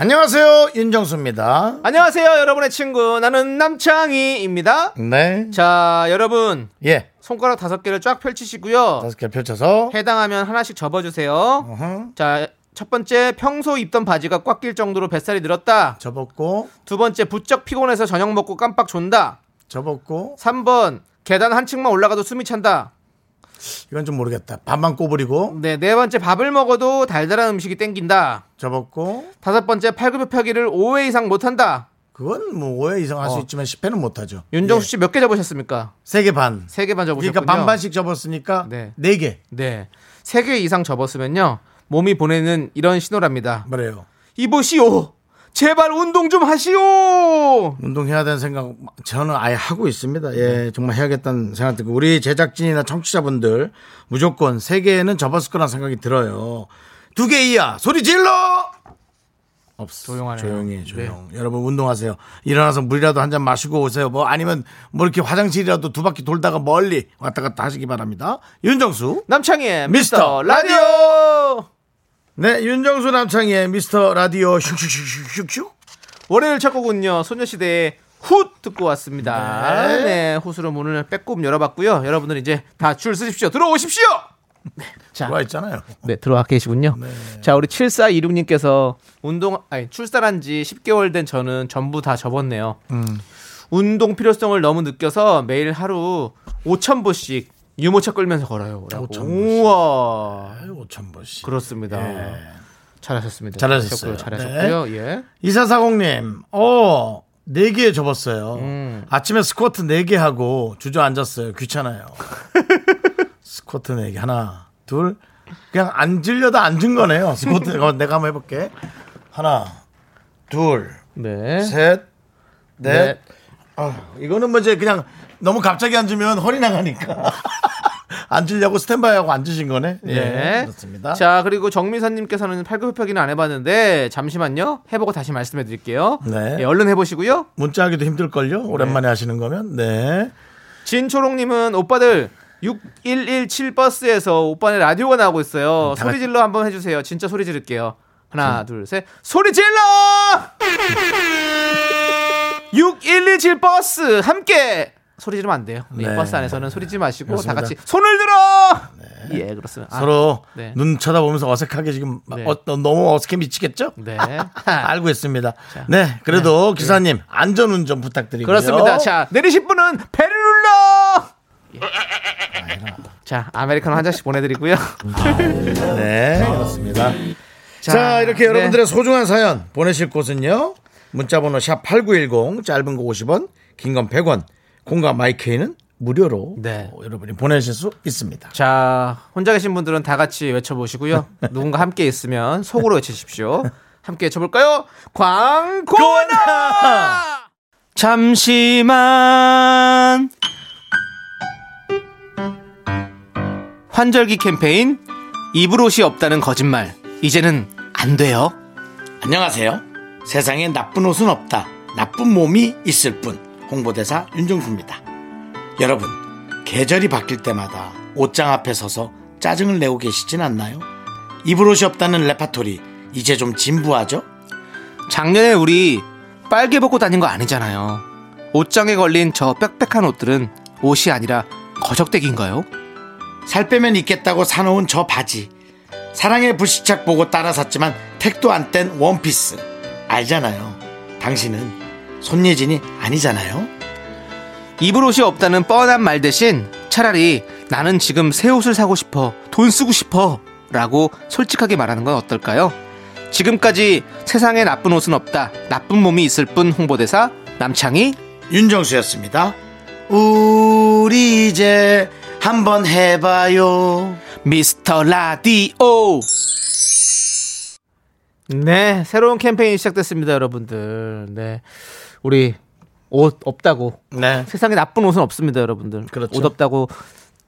안녕하세요 윤정수입니다. 안녕하세요, 여러분의 친구. 나는 남창희입니다. 네. 자, 여러분. 예. 손가락 다섯 개를 쫙 펼치시고요. 다섯 개 펼쳐서. 해당하면 하나씩 접어주세요. 어허. 자, 첫 번째, 평소 입던 바지가 꽉 낄 정도로 뱃살이 늘었다. 접었고 두 번째, 부쩍 피곤해서 저녁 먹고 깜빡 존다. 접었고 3번, 계단 한 층만 올라가도 숨이 찬다. 이건 좀 모르겠다. 반만 꼬부리고 네, 네 번째, 밥을 먹어도 달달한 음식이 땡긴다. 접었고 다섯 번째, 팔굽혀펴기를 5회 이상 못한다. 그건 뭐 5회 이상 할수 어. 있지만 10회는 못하죠. 윤정수 씨 몇 개 접으셨습니까? 세 개 반. 세 개 반 접으셨군요. 그러니까 반반씩 접었으니까 네. 네 개. 네. 세 개 이상 접었으면요. 몸이 보내는 이런 신호랍니다. 뭐래요? 이보시오. 제발 운동 좀 하시오. 운동해야 되는 생각 저는 아예 하고 있습니다. 예, 정말 해야겠다는 생각 들고 우리 제작진이나 청취자분들 무조건 세 개는 접었을 거란 생각이 들어요. 두 개 이하 소리 질러. 없어. 조용하네요. 네. 조용히 해, 조용. 여러분 운동하세요. 일어나서 물이라도 한 잔 마시고 오세요. 뭐 아니면 뭐 이렇게 화장실이라도 두 바퀴 돌다가 멀리 왔다 갔다 하시기 바랍니다. 윤정수. 남창희의 미스터 미스터 라디오. 네, 윤정수 남창희의 미스터 라디오 슉슉슉슉슉슉. 월요일 첫 곡은요. 소녀시대의 훗 듣고 왔습니다. 네. 네. 훗으로 문을 빼꼼 열어봤고요. 여러분들 이제 다줄 서십시오. 들어오십시오. 네. 자, 들어와 있잖아요. 네, 들어와 계시군요. 자, 우리 7426님께서 운동, 아니, 출산한 지 10개월 된 저는 전부 다 접었네요. 운동 필요성을 너무 느껴서 매일 하루 5,000보씩 유모차 끌면서 걸어요. 라고. 5,000 우와. 5천 번씩. 그렇습니다. 잘하셨습니다. 잘하셨어요. 잘하셨고요. 예. 이사사공님, 어, 네개 접었어요. 음. 아침에 스쿼트 네개 하고 주저앉았어요. 귀찮아요. 스쿼트 네 개. 하나, 둘. 그냥 앉으려다 앉은 거네요. 스쿼트 어, 내가 한번 해볼게. 하나, 둘, 네. 셋, 넷. 네. 아, 이거는 뭐 이제 그냥 너무 갑자기 앉으면 허리 나가니까. 앉으려고 스탠바이하고 앉으신 거네. 예, 네. 그렇습니다. 자, 그리고 정미선님께서는 팔굽혀펴기는 안 해봤는데, 잠시만요. 해보고 다시 말씀해 드릴게요. 네. 예, 얼른 해보시고요. 문자하기도 힘들걸요? 오랜만에 하시는 거면. 네. 진초롱님은 오빠들 6117 버스에서 오빠네 라디오가 나오고 있어요. 음, 다 소리 질러 한번 해주세요. 진짜 소리 지를게요. 하나, 둘, 셋. 소리 질러! 6117 버스 함께 소리 지르면 안 돼요. 이 네. 버스 안에서는 소리 지르지 마시고 그렇습니다. 다 같이 손을 들어! 예, 그렇습니다. 아, 서로 네. 눈 쳐다보면서 어색하게 지금 네. 어, 너무 어색해 미치겠죠? 네. 알고 있습니다. 네, 그래도 기사님 안전 운전 부탁드리고요. 그렇습니다. 자, 내리실 분은 배를 눌러! 예. 자, 아메리카노 한 잔씩 보내드리고요. 네, 그렇습니다. 자, 이렇게 네. 여러분들의 소중한 사연 보내실 곳은요. 문자번호 샵 #8910 짧은 거 50원, 긴 건 100원, 공과 마이케이는 무료로 네. 어, 여러분이 보내실 수 있습니다. 자, 혼자 계신 분들은 다 같이 외쳐보시고요. 누군가 함께 있으면 속으로 외치십시오. 함께 외쳐볼까요? 광고나! 잠시만. 환절기 캠페인 입을 옷이 없다는 거짓말. 이제는 안 돼요. 안녕하세요. 세상에 나쁜 옷은 없다. 나쁜 몸이 있을 뿐. 홍보대사 윤정수입니다. 여러분, 계절이 바뀔 때마다 옷장 앞에 서서 짜증을 내고 계시진 않나요? 입을 옷이 없다는 레파토리, 이제 좀 진부하죠? 작년에 우리 빨개 벗고 다닌 거 아니잖아요. 옷장에 걸린 저 빽빽한 옷들은 옷이 아니라 거적때기인가요? 살 빼면 입겠다고 사놓은 저 바지. 사랑의 불시착 보고 따라 샀지만 택도 안 뗀 원피스. 알잖아요. 당신은 손예진이 아니잖아요. 입을 옷이 없다는 뻔한 말 대신 차라리 나는 지금 새 옷을 사고 싶어, 돈 쓰고 싶어 라고 솔직하게 말하는 건 어떨까요? 지금까지 세상에 나쁜 옷은 없다, 나쁜 몸이 있을 뿐 홍보대사 남창희 윤정수였습니다. 우리 이제 한번 해봐요. 미스터 라디오 네, 새로운 캠페인이 시작됐습니다, 여러분들. 네. 우리 옷 없다고. 네. 세상에 나쁜 옷은 없습니다, 여러분들. 그렇죠. 옷 없다고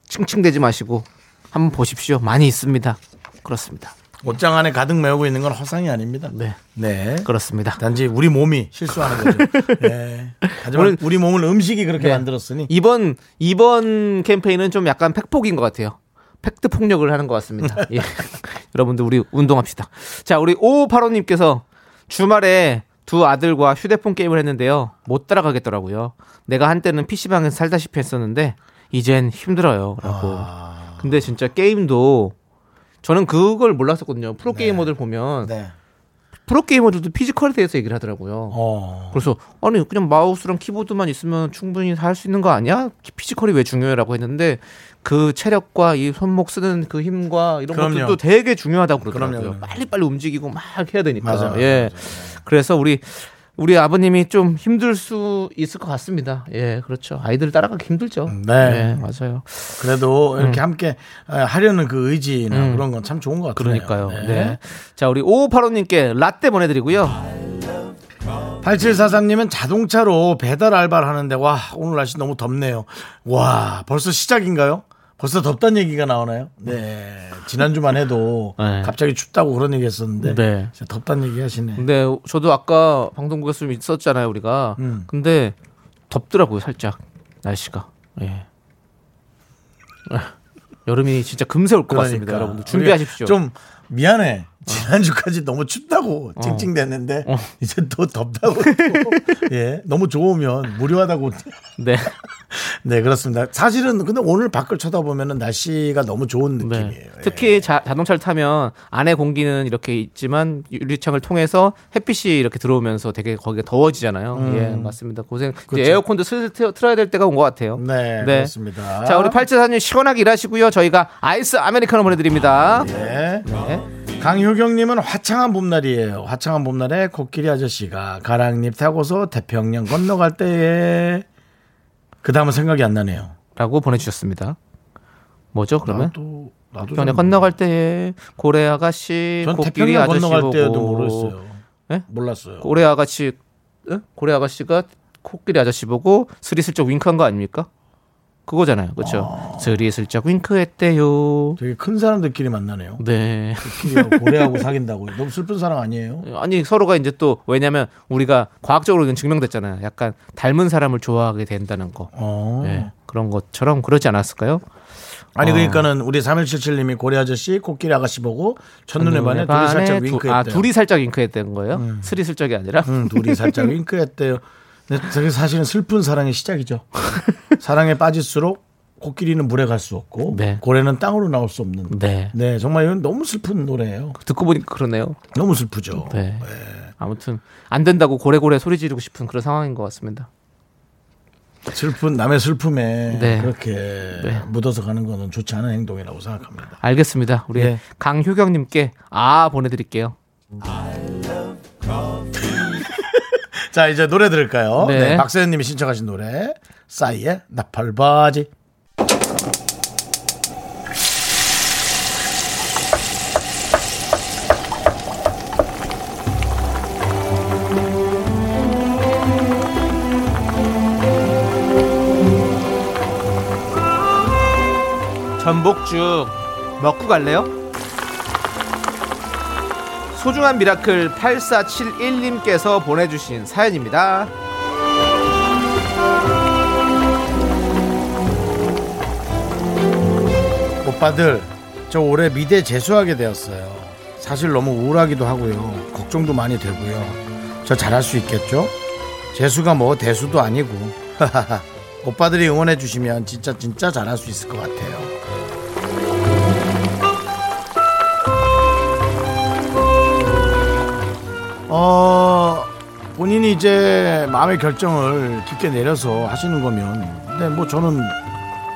칭칭대지 마시고 한번 보십시오. 많이 있습니다. 그렇습니다. 옷장 안에 가득 메우고 있는 건 허상이 아닙니다. 네. 네. 그렇습니다. 단지 우리 몸이 실수하는 거죠. 네. 하지만 오늘- 우리 몸을 음식이 그렇게 네. 만들었으니 이번 이번 캠페인은 좀 약간 팩폭인 것 같아요. 팩트 폭력을 하는 것 같습니다. 예. 여러분들 우리 운동합시다. 자, 우리 5585님께서 주말에 두 아들과 휴대폰 게임을 했는데요. 못 따라가겠더라고요. 내가 한때는 PC방에서 살다시피 했었는데 이젠 힘들어요. 라고. 아. 근데 진짜 게임도 저는 그걸 몰랐었거든요. 프로게이머들 보면 네. 프로게이머들도 physical에 대해서 얘기를 하더라고요. 어. 그래서 아니 그냥 마우스랑 키보드만 있으면 충분히 다할수 있는 거 아니야? physical이 왜 중요해라고 했는데 그 체력과 이 손목 쓰는 그 힘과 이런 그럼요. 것들도 되게 중요하다고 그러더라고요. 빨리빨리 움직이고 막 해야 되니까. 맞아요. 예. 그래서 우리 우리 아버님이 좀 힘들 수 있을 것 같습니다. 예, 그렇죠. 아이들 따라가기 힘들죠. 네. 예, 맞아요. 그래도 이렇게 함께 아, 하려는 그 의지나 음. 그런 건 참 좋은 것 같아요. 그러니까요. 네. 자, 우리 5585님께 라떼 보내드리고요. 8743님은 자동차로 배달 알바를 하는데 와 오늘 날씨 너무 덥네요. 와 벌써 시작인가요? 벌써 덥다는 얘기가 나오나요? 네 지난주만 해도 네. 갑자기 춥다고 그런 얘기 했었는데 네. 진짜 덥다는 얘기 하시네. 근데 저도 아까 방송국에서 좀 있었잖아요, 우리가. 음. 근데 덥더라고요, 살짝 날씨가. 예. 여름이 진짜 금세 올 것 같습니다, 여러분들. 준비하십시오. 그러니까. 좀 미안해. 지난주까지 너무 춥다고 어. 찡찡댔는데 이제 또 덥다고 또. 예 너무 좋으면 무료하다고 네. 네 그렇습니다 사실은 근데 오늘 밖을 쳐다보면은 날씨가 너무 좋은 네. 느낌이에요 예. 특히 자, 자동차를 타면 안에 공기는 이렇게 있지만 유리창을 통해서 햇빛이 이렇게 들어오면서 되게 거기가 더워지잖아요. 예, 맞습니다. 고생. 음. 그렇죠. 에어컨도 슬슬 틀- 틀어야 될 때가 온 것 같아요. 네, 그렇습니다 자, 우리 8744님 시원하게 일하시고요. 저희가 아이스 아메리카노 보내드립니다. 예. 네. 강효경님은 화창한 봄날이에요. 화창한 봄날에 코끼리 아저씨가 가랑잎 타고서 태평양 건너갈 때에 그 다음은 생각이 안 나네요. 라고 보내주셨습니다. 뭐죠, 그러면? 나도 나도 태평양 좀- 건너갈 때 고래 아가씨, 전 코끼리 태평양 아저씨 건너갈 때도 모르겠어요. 예? 몰랐어요. 고래 아가씨, 응? 고래 아가씨가 코끼리 아저씨 보고 스리슬쩍 윙크한 거 아닙니까? 그거잖아요, 그렇죠? 스리슬쩍 윙크했대요. 되게 큰 사람들끼리 만나네요. 네. 고래하고 사귄다고 너무 슬픈 사랑 아니에요? 아니 서로가 이제 또 왜냐면 우리가 과학적으로 이건 증명됐잖아요. 약간 닮은 사람을 좋아하게 된다는 거. 어. 네, 그런 것처럼 그러지 않았을까요? 아니 어. 그러니까는 우리 3177님이 고래 아저씨 코끼리 아가씨 보고 첫눈에 반해 둘이 살짝 두- 윙크했대요. 아, 둘이 살짝 윙크했다는 거예요? 스리슬쩍이 아니라? 응, 둘이 살짝 윙크했대요. 근데 되게 사실은 슬픈 사랑의 시작이죠. 사랑에 빠질수록 코끼리는 물에 갈 수 없고 네. 고래는 땅으로 나올 수 없는. 네. 네, 정말 이건 너무 슬픈 노래예요. 듣고 보니까 그러네요. 너무 슬프죠. 네. 아무튼 안 된다고 고래고래 소리 지르고 싶은 그런 상황인 것 같습니다. 슬픈 남의 슬픔에 네. 그렇게 네. 묻어서 가는 거는 좋지 않은 행동이라고 생각합니다. 알겠습니다. 우리 네. 강효경님께 아 보내드릴게요. 자, 이제 노래 들을까요? 네. 네. 박세현 님이 신청하신 노래. 싸이의 나팔바지. 전복죽 먹고 갈래요? 소중한 미라클 8471님께서 보내주신 사연입니다. 오빠들, 저 올해 미대 재수하게 되었어요. 사실 너무 우울하기도 하고요. 걱정도 많이 되고요. 저 잘할 수 있겠죠? 재수가 뭐 대수도 아니고. 오빠들이 응원해 주시면 진짜 진짜 잘할 수 있을 것 같아요. 어, 본인이 이제 마음의 결정을 깊게 내려서 하시는 거면, 근데 뭐 저는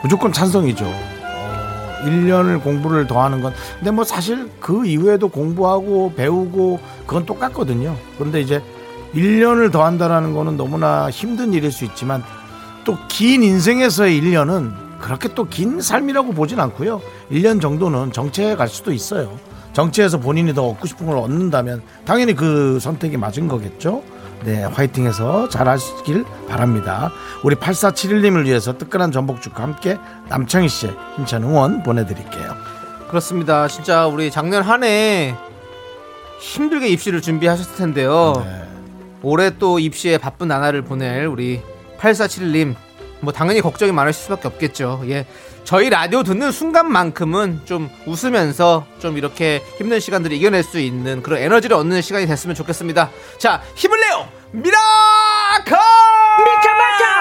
무조건 찬성이죠. 어, 1년을 공부를 더 하는 건, 근데 뭐 사실 그 이후에도 공부하고 배우고 그건 똑같거든요. 근데 이제 1년을 더 한다라는 거는 너무나 힘든 일일 수 있지만 또 긴 인생에서의 1년은 그렇게 또 긴 삶이라고 보진 않고요. 1년 정도는 정체해 갈 수도 있어요. 정치에서 본인이 더 얻고 싶은 걸 얻는다면 당연히 그 선택이 맞은 거겠죠. 네, 화이팅해서 잘 하시길 바랍니다. 우리 8471님을 위해서 뜨끈한 전복죽과 함께 남창희 씨의 힘찬 응원 보내드릴게요. 그렇습니다. 진짜 우리 작년 한 해 힘들게 입시를 준비하셨을 텐데요. 네. 올해 또 입시에 바쁜 나날을 보낼 우리 8471님 뭐 당연히 걱정이 많으실 수밖에 없겠죠. 예. 저희 라디오 듣는 순간만큼은 좀 웃으면서 좀 이렇게 힘든 시간들을 이겨낼 수 있는 그런 에너지를 얻는 시간이 됐으면 좋겠습니다. 자, 힘을 내요! 미라클! 미카마카!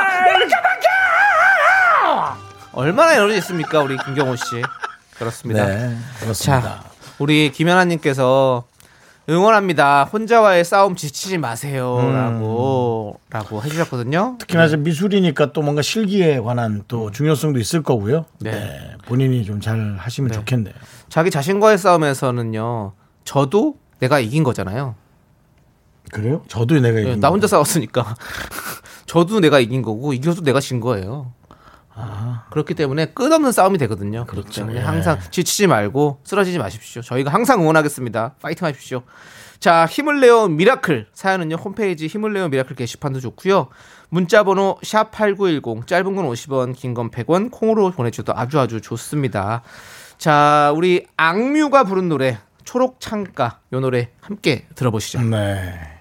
얼마나 에너지 있습니까, 우리 김경호 씨. 그렇습니다. 네, 그렇습니다. 자, 우리 김연아님께서 응원합니다. 혼자와의 싸움 지치지 마세요라고 라고 해주셨거든요. 특히나 이제 미술이니까 또 뭔가 실기에 관한 또 중요성도 있을 거고요. 네. 네, 본인이 좀 잘 하시면 네. 좋겠네요. 자기 자신과의 싸움에서는요. 저도 내가 이긴 거잖아요. 그래요? 저도 내가 예, 이긴 나 혼자. 싸웠으니까 저도 내가 이긴 거고 이겨도 내가 진 거예요. 그렇기 때문에 끝없는 싸움이 되거든요. 그렇기 그렇죠. 때문에 예. 항상 지치지 말고 쓰러지지 마십시오. 저희가 항상 응원하겠습니다. 파이팅 하십시오. 자, 힘을 내요 미라클 사연은요 홈페이지 힘을 내요 미라클 게시판도 좋고요. 문자 번호 샵 #8910 짧은 건 50원, 긴 건 100원 콩으로 보내 주셔도 아주 아주 좋습니다. 자, 우리 악뮤가 부른 노래 초록 창가 요 노래 함께 들어보시죠. 네.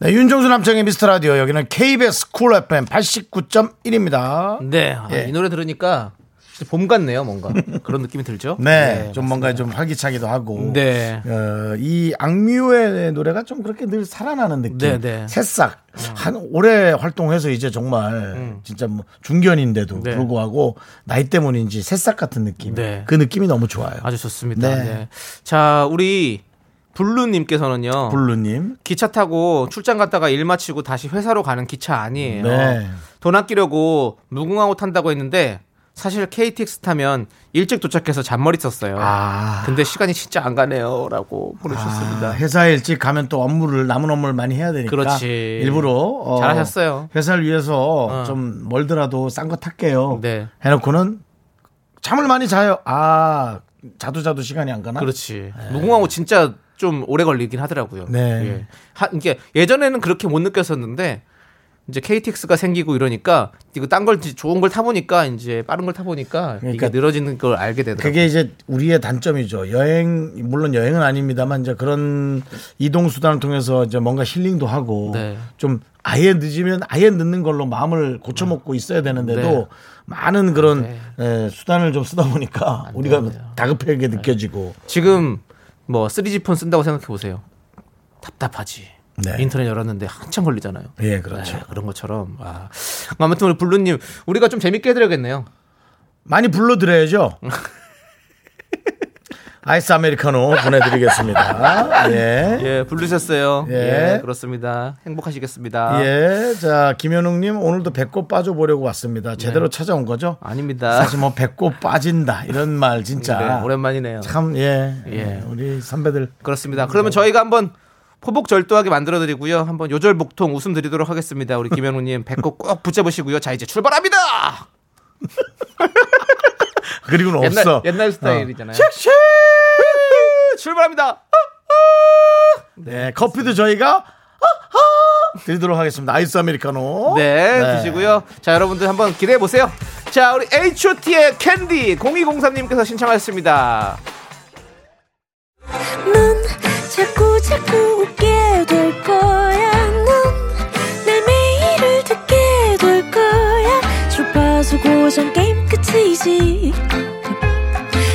네, 윤정수 남창의 미스터 라디오 여기는 KBS Cool FM 89.1입니다. 네, 아, 예. 이 노래 들으니까 진짜 봄 같네요, 뭔가 그런 느낌이 들죠. 네, 좀 뭔가 좀 활기차기도 하고. 네. 어, 이 악뮤의 노래가 좀 그렇게 늘 살아나는 느낌. 네, 네. 새싹. 한 오래 활동해서 이제 정말 진짜 뭐 중견인데도 음. 네. 불구하고 나이 때문인지 새싹 같은 느낌. 네. 그 느낌이 너무 좋아요. 아주 좋습니다. 네. 네. 자, 우리 블루님께서는요. 블루님. 기차 타고 출장 갔다가 일 마치고 다시 회사로 가는 기차 안이에요. 네. 돈 아끼려고 무궁화호 탄다고 했는데 사실 KTX 타면 일찍 도착해서 잔머리 썼어요. 아. 근데 시간이 진짜 안 가네요라고 보내주셨습니다. 아, 회사에 일찍 가면 또 업무를 남은 업무를 많이 해야 되니까 그렇지. 일부러 어, 잘하셨어요. 회사를 위해서 어. 좀 멀더라도 싼 거 탈게요. 네. 해놓고는 잠을 많이 자요. 아 자도 자도 시간이 안 가나? 그렇지. 무궁화호 진짜 좀 오래 걸리긴 하더라고요. 네. 예. 하, 이게 예전에는 그렇게 못 느꼈었는데 이제 KTX가 생기고 이러니까 이거 딴 걸 좋은 걸 타보니까 이제 빠른 걸 타보니까 그러니까 이게 늘어지는 걸 알게 되더라고요. 그게 이제 우리의 단점이죠. 여행 물론 여행은 아닙니다만 이제 그런 이동 수단을 통해서 이제 뭔가 힐링도 하고 네. 좀 아예 늦으면 아예 늦는 걸로 마음을 고쳐먹고 있어야 되는데도 네. 많은 그런 네. 에, 수단을 좀 쓰다 보니까 우리가 돼요. 네. 다급하게 느껴지고 지금 뭐 3G 폰 쓴다고 생각해 보세요. 답답하지. 네. 인터넷 열었는데 한참 걸리잖아요. 예 그렇죠. 네, 그런 것처럼. 아. 아무튼 우리 블루님 우리가 좀 재밌게 해드려야겠네요. 많이 불러드려야죠. 아이스 아메리카노 보내드리겠습니다. 예. 예, 부르셨어요. 예. 예, 그렇습니다. 행복하시겠습니다. 예, 자 김현웅님 오늘도 배꼽 빠져보려고 왔습니다. 제대로 찾아온 거죠? 아닙니다. 사실 뭐 배꼽 빠진다 이런 말 진짜 네, 오랜만이네요. 참 예, 예. 우리 선배들 그렇습니다. 그러면 저희가 한번 포복 절도하게 만들어 드리고요. 한번 요절복통 웃음 드리도록 하겠습니다. 우리 김현우님 배꼽 꼭 붙잡으시고요. 자 이제 출발합니다. 그리고는 옛날 없어. 옛날 스타일이잖아요. 쉑쉑! 출발합니다. 네, 커피도 저희가 드리도록 하겠습니다. 아이스 아메리카노. 네, 드시고요. 자 여러분들 한번 기대해 보세요. 자 우리 H.O.T의 캔디 0203님께서 신청하셨습니다. 넌 자꾸 자꾸 웃게 될 거야. 넌 내 매일을 듣게 될 거야. 주파수 고정 게임 끝이지.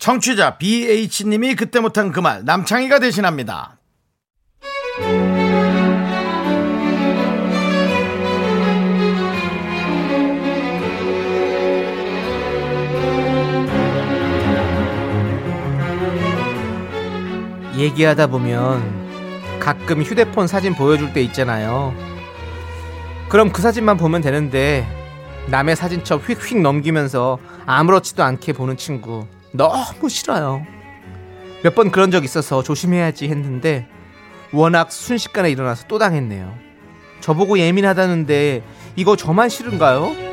청취자 BH님이 그때 못한 그 말 남창희가 대신합니다. 얘기하다 보면 가끔 휴대폰 사진 보여줄 때 있잖아요. 그럼 그 사진만 보면 되는데 남의 사진첩 휙휙 넘기면서 아무렇지도 않게 보는 친구 너무 싫어요. 몇 번 그런 적 있어서 조심해야지 했는데 워낙 순식간에 일어나서 또 당했네요. 저보고 예민하다는데 이거 저만 싫은가요?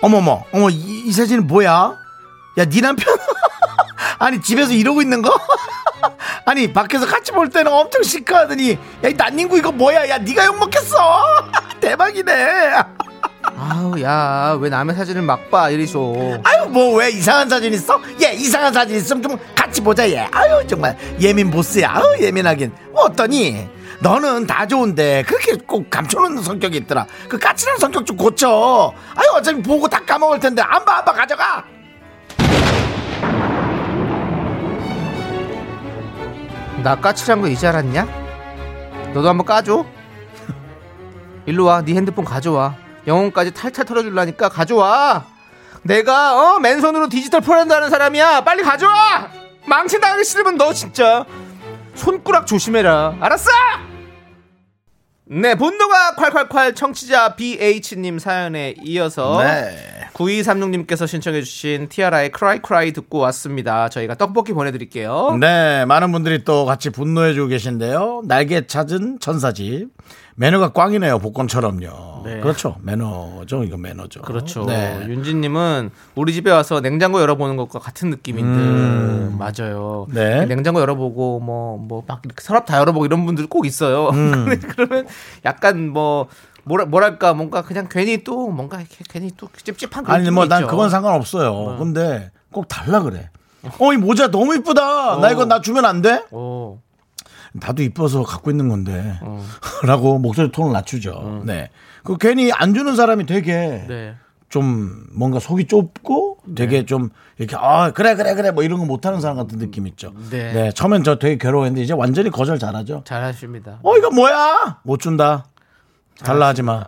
어머머, 어머, 이, 이 사진은 뭐야? 야, 네 남편? 아니, 집에서 이러고 있는 거? 아니, 밖에서 같이 볼 때는 엄청 시크하더니, 야, 이 난닝구 이거 뭐야? 야, 네가 욕 먹겠어! 대박이네! 아우 야 왜 남의 사진을 막 봐 이리쇼 아유, 뭐, 왜 이상한 사진 있어? 얘, 이상한 사진 있으면 좀 같이 보자, 얘. 아유, 정말, 예민 보스야. 아유, 예민하긴. 뭐 어떠니? 너는 다 좋은데, 그렇게 꼭 감춰놓는 성격이 있더라. 그 까칠한 성격 좀 고쳐. 아유, 어차피 보고 다 까먹을 텐데, 안 봐, 안 봐, 가져가! 나 까칠한 거 이제 알았냐? 너도 한번 까줘. 일로 와 네 핸드폰 가져와. 영혼까지 탈탈 털어줄라니까 가져와. 내가 어? 맨손으로 디지털 포렌다는 사람이야. 빨리 가져와! 망친 당하기 싫으면 너 진짜 손가락 조심해라. 알았어? 네 분노가 콸콸콸 청취자 BH님 사연에 이어서 네. 9236님께서 신청해주신 티아라의 크라이 크라이 듣고 왔습니다 저희가 떡볶이 보내드릴게요 네, 많은 분들이 또 같이 분노해주고 계신데요. 날개 찾은 천사집. 매너가 꽝이네요, 복권처럼요. 네. 그렇죠. 매너죠. 이거 매너죠. 그렇죠. 네. 윤지님은 우리 집에 와서 냉장고 열어보는 것과 같은 느낌인데 맞아요. 음. 네. 냉장고 열어보고 뭐뭐막 이렇게 서랍 다 열어보고 이런 분들 꼭 있어요. 음. 그러면 약간 뭐 뭐라 뭐랄까 뭔가 그냥 괜히 또 뭔가 이렇게 괜히 또 찝찝한 그런 아니, 뭐, 난. 그건 상관없어요. 근데 꼭 달라 그래. 어, 이 모자 너무 이쁘다. 나 이거 나 주면 안 돼? 오. 나도 이뻐서 갖고 있는 건데. 어. 라고 목소리 톤을 낮추죠. 네. 그 괜히 안 주는 사람이 되게 네. 좀 뭔가 속이 좁고 되게 좀 이렇게 아 그래 그래 그래 뭐 이런 거 못하는 사람 같은 느낌 있죠. 네. 처음엔 저 되게 괴로웠는데 이제 완전히 거절 잘하죠. 잘하십니다. 어 이거 뭐야? 못 준다. 달라 하지 마.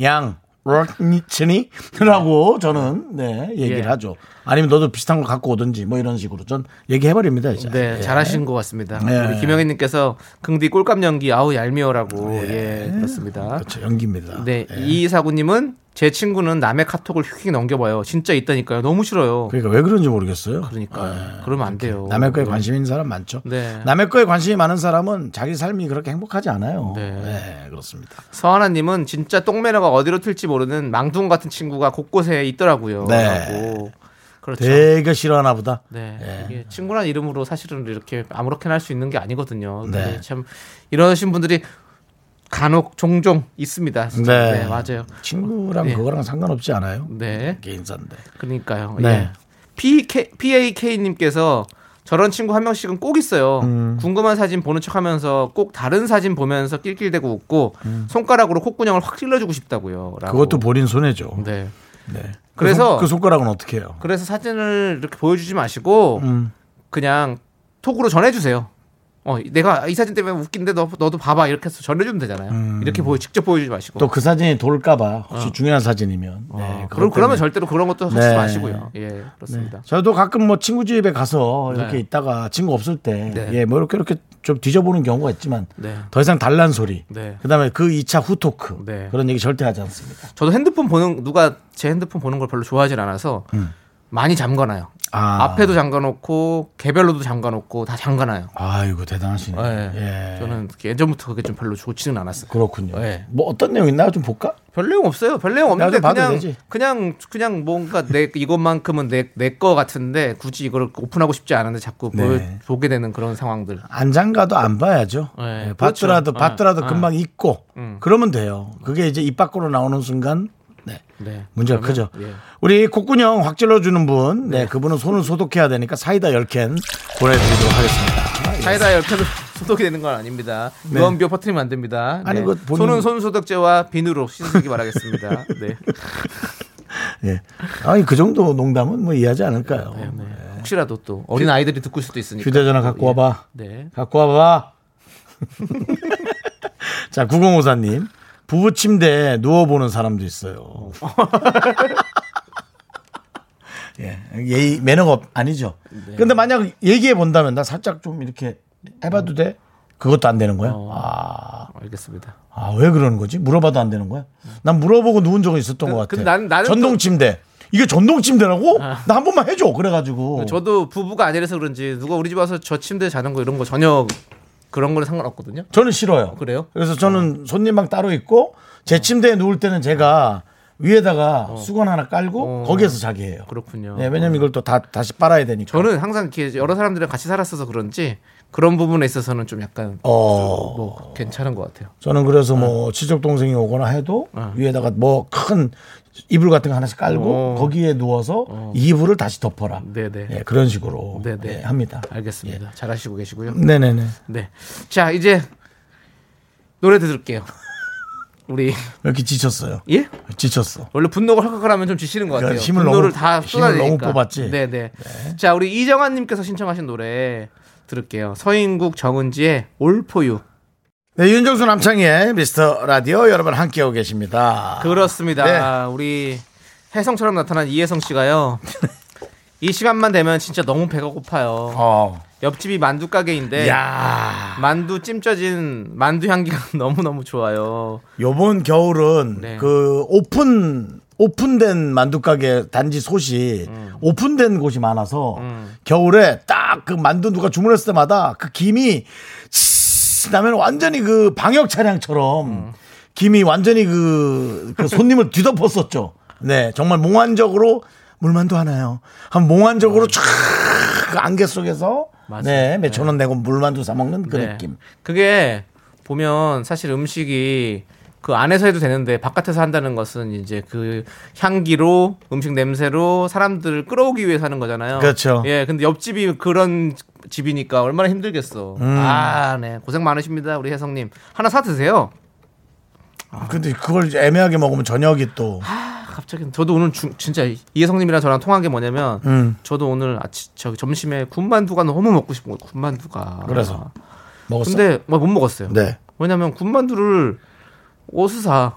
양 럭니치니? 라고 저는 네 얘기를 예. 하죠. 아니면 너도 비슷한 걸 갖고 오든지 뭐 이런 식으로 전 얘기해 버립니다 이제. 네, 예. 잘하신 것 같습니다. 네. 우리 김영희님께서 긍디 꼴값 연기 아우 얄미워라고 예 그렇습니다. 그렇죠 연기입니다. 네, 예. 이사구님은 제 친구는 남의 카톡을 휙휙 넘겨봐요. 진짜 있다니까요. 너무 싫어요. 그러니까 왜 그런지 모르겠어요. 그러니까 그러면 안 돼요. 남의 거에 관심 있는 사람 많죠. 네. 남의 거에 관심이 많은 사람은 자기 삶이 그렇게 행복하지 않아요. 네. 네, 그렇습니다. 서하나님은 진짜 똥매너가 어디로 튈지 모르는 망둥 같은 친구가 곳곳에 있더라고요. 네. 라고. 그렇죠. 되게 싫어하나 보다. 네. 예. 이게 친구란 이름으로 사실은 이렇게 아무렇게나 할 수 있는 게 아니거든요. 네. 참 이러신 분들이 간혹 종종 있습니다. 네. 네, 맞아요. 친구랑 네. 그거랑 상관없지 않아요. 네. 개인사인데. 그러니까요. 네. 예. PK, PAK님께서 저런 친구 한 명씩은 꼭 있어요. 음. 궁금한 사진 보는 척 하면서 꼭 다른 사진 보면서 낄낄대고 웃고 손가락으로 콧구녕을 확 찔러주고 싶다고요. 라고. 음. 그것도 본인 손해죠. 네. 네. 그래서- 그, 손, 그 손가락은 어떻게 해요? 그래서 사진을 이렇게 보여주지 마시고 음. 그냥 톡으로 전해주세요. 어, 내가 이 사진 때문에 웃긴데 너, 너도 봐봐 이렇게 해서 전해주면 되잖아요. 이렇게 보여 직접 보여주지 마시고. 음. 또그 사진이 돌까봐 혹시 중요한 사진이면. 네, 어, 그것 그럼 그러면. 절대로 그런 것도 하지 네. 마시고요. 예, 그렇습니다. 저도 가끔 뭐 친구 집에 가서 이렇게 네. 있다가 친구 없을 때, 네. 예, 뭐 이렇게 이렇게 좀 뒤져보는 경우가 있지만 네. 더 이상 달란 소리, 네. 그 다음에 그 2차 후토크 네. 그런 얘기 절대 하지 않습니다. 저도 핸드폰 보는 누가 제 핸드폰 보는 걸 별로 좋아하진 않아서 많이 잠가놔요. 음. 아. 앞에도 잠가놓고 개별로도 잠가놓고 다 잠가놔요. 아이고 대단하시네. 예. 예. 저는 예전부터 그게 좀 별로 좋지는 않았어요. 그렇군요. 예. 뭐 어떤 내용 있나요? 좀 볼까? 별 내용 없어요. 별 내용 없는데 그냥. 그냥 그냥 뭔가 내 이것만큼은 내내 거 같은데 굳이 이거를 오픈하고 싶지 않은데 자꾸 네. 보여, 보게 되는 그런 상황들. 안 장가도 안 봐야죠. 네, 예, 그렇죠. 봤더라도 네, 봤더라도 네. 금방 잊고 음. 그러면 돼요. 그게 이제 입 밖으로 나오는 순간 네. 네. 문제가 그러면, 크죠. 예. 우리 콧구녕 확 찔러주는 분, 네, 그분은 손을 소독해야 되니까 사이다 10캔 보내드리도록 하겠습니다. 사이다 옆에도 소독이 되는 건 아닙니다. 무언비어 퍼트리면 안 됩니다. 네. 아니, 네. 그 본인- 손은 손 소독제와 비누로 씻으시기 바라겠습니다. 네. 예. 아니, 그 정도 농담은 뭐 이해하지 않을까요? 네, 네. 혹시라도 또 어린 아이들이 듣고 있을 수도 있으니까. 휴대전화 갖고 예. 와봐. 네. 갖고 와봐. 자, 9054님. 부부 침대에 누워보는 사람도 있어요. 예, 예의, 매너가 없- 아니죠. 네. 근데 만약 얘기해 본다면 나 살짝 좀 이렇게 해봐도 돼? 그것도 안 되는 거야? 어. 아, 알겠습니다. 아, 왜 그러는 거지? 물어봐도 안 되는 거야? 난 물어보고 누운 적은 있었던 그- 것 같아. 근데 난- 나는 전동 또- 침대. 이게 전동 침대라고? 나한 번만 해줘. 그래가지고. 저도 부부가 아니라서 그런지 누가 우리 집 와서 저 침대에 자는 거 이런 거 전혀 그런 거는 상관없거든요. 저는 싫어요. 그래요? 그래서 저는 손님방 따로 있고 제 침대에 누울 때는 제가 위에다가 수건 하나 깔고 어. 거기에서 자게 해요. 그렇군요. 네, 왜냐면 이걸 또 다, 다시 빨아야 되니까. 저는 항상 이렇게 여러 사람들이랑 같이 살았어서 그런지 그런 부분에 있어서는 좀 약간 어, 뭐 괜찮은 것 같아요. 저는 그래서 뭐 친척 동생이 오거나 해도 위에다가 뭐 큰 이불 같은 거 하나씩 깔고 어. 거기에 누워서 이불을 다시 덮어라. 네네. 예, 그런 식으로 네네. 예, 합니다. 알겠습니다. 잘하시고 계시고요. 네네네. 네. 자 이제 노래 들을게요. 우리 왜 이렇게 지쳤어요? 예? 지쳤어. 원래 분노가 헐컥하면 좀 지시는 것 같아요. 그러니까 힘을 분노를 너무- 다 힘을 너무 쏟아내니까. 뽑았지. 네네. 자 우리 이정환님께서 신청하신 노래 들을게요. 서인국 정은지의 올포유. 네, 윤정수 남창희의 미스터 라디오 여러분 함께하고 계십니다. 그렇습니다. 네. 우리 혜성처럼 나타난 이혜성 씨가요. 이 시간만 되면 진짜 너무 배가 고파요. 어. 옆집이 만두 가게인데 야 만두 찜쪄진 만두 향기가 너무 너무 좋아요. 요번 겨울은 네. 그 오픈 오픈된 만두 가게 단지 솥이 음. 오픈된 곳이 많아서 겨울에 딱 그 만두 누가 주문했을 때마다 그 김이 치 나면 완전히 그 방역 차량처럼 음. 김이 완전히 그, 그 손님을 뒤덮었었죠. 네, 정말 몽환적으로 물만두 하나요. 한 몽환적으로 쫙 그 안개 속에서 음. 맞아요. 네, 몇천 원 내고 물만두 사 먹는 그 네. 느낌. 그게 보면 사실 음식이 그 안에서 해도 되는데 바깥에서 한다는 것은 이제 그 향기로 음식 냄새로 사람들을 끌어오기 위해서 하는 거잖아요. 그렇죠. 예, 근데 옆집이 그런 집이니까 얼마나 힘들겠어. 음. 아, 네. 고생 많으십니다. 우리 혜성님. 하나 사 드세요. 근데 그걸 애매하게 먹으면 저녁이 또 아, 갑자기 저도 오늘 주- 진짜 이혜성님이랑 저랑 통한 게 뭐냐면 음. 저도 오늘 아침 저 점심에 군만두가 너무 먹고 싶은 거예요. 군만두가. 그래서 먹었어. 근데 뭐 못 먹었어요. 네. 왜냐면 군만두를 어디서 사?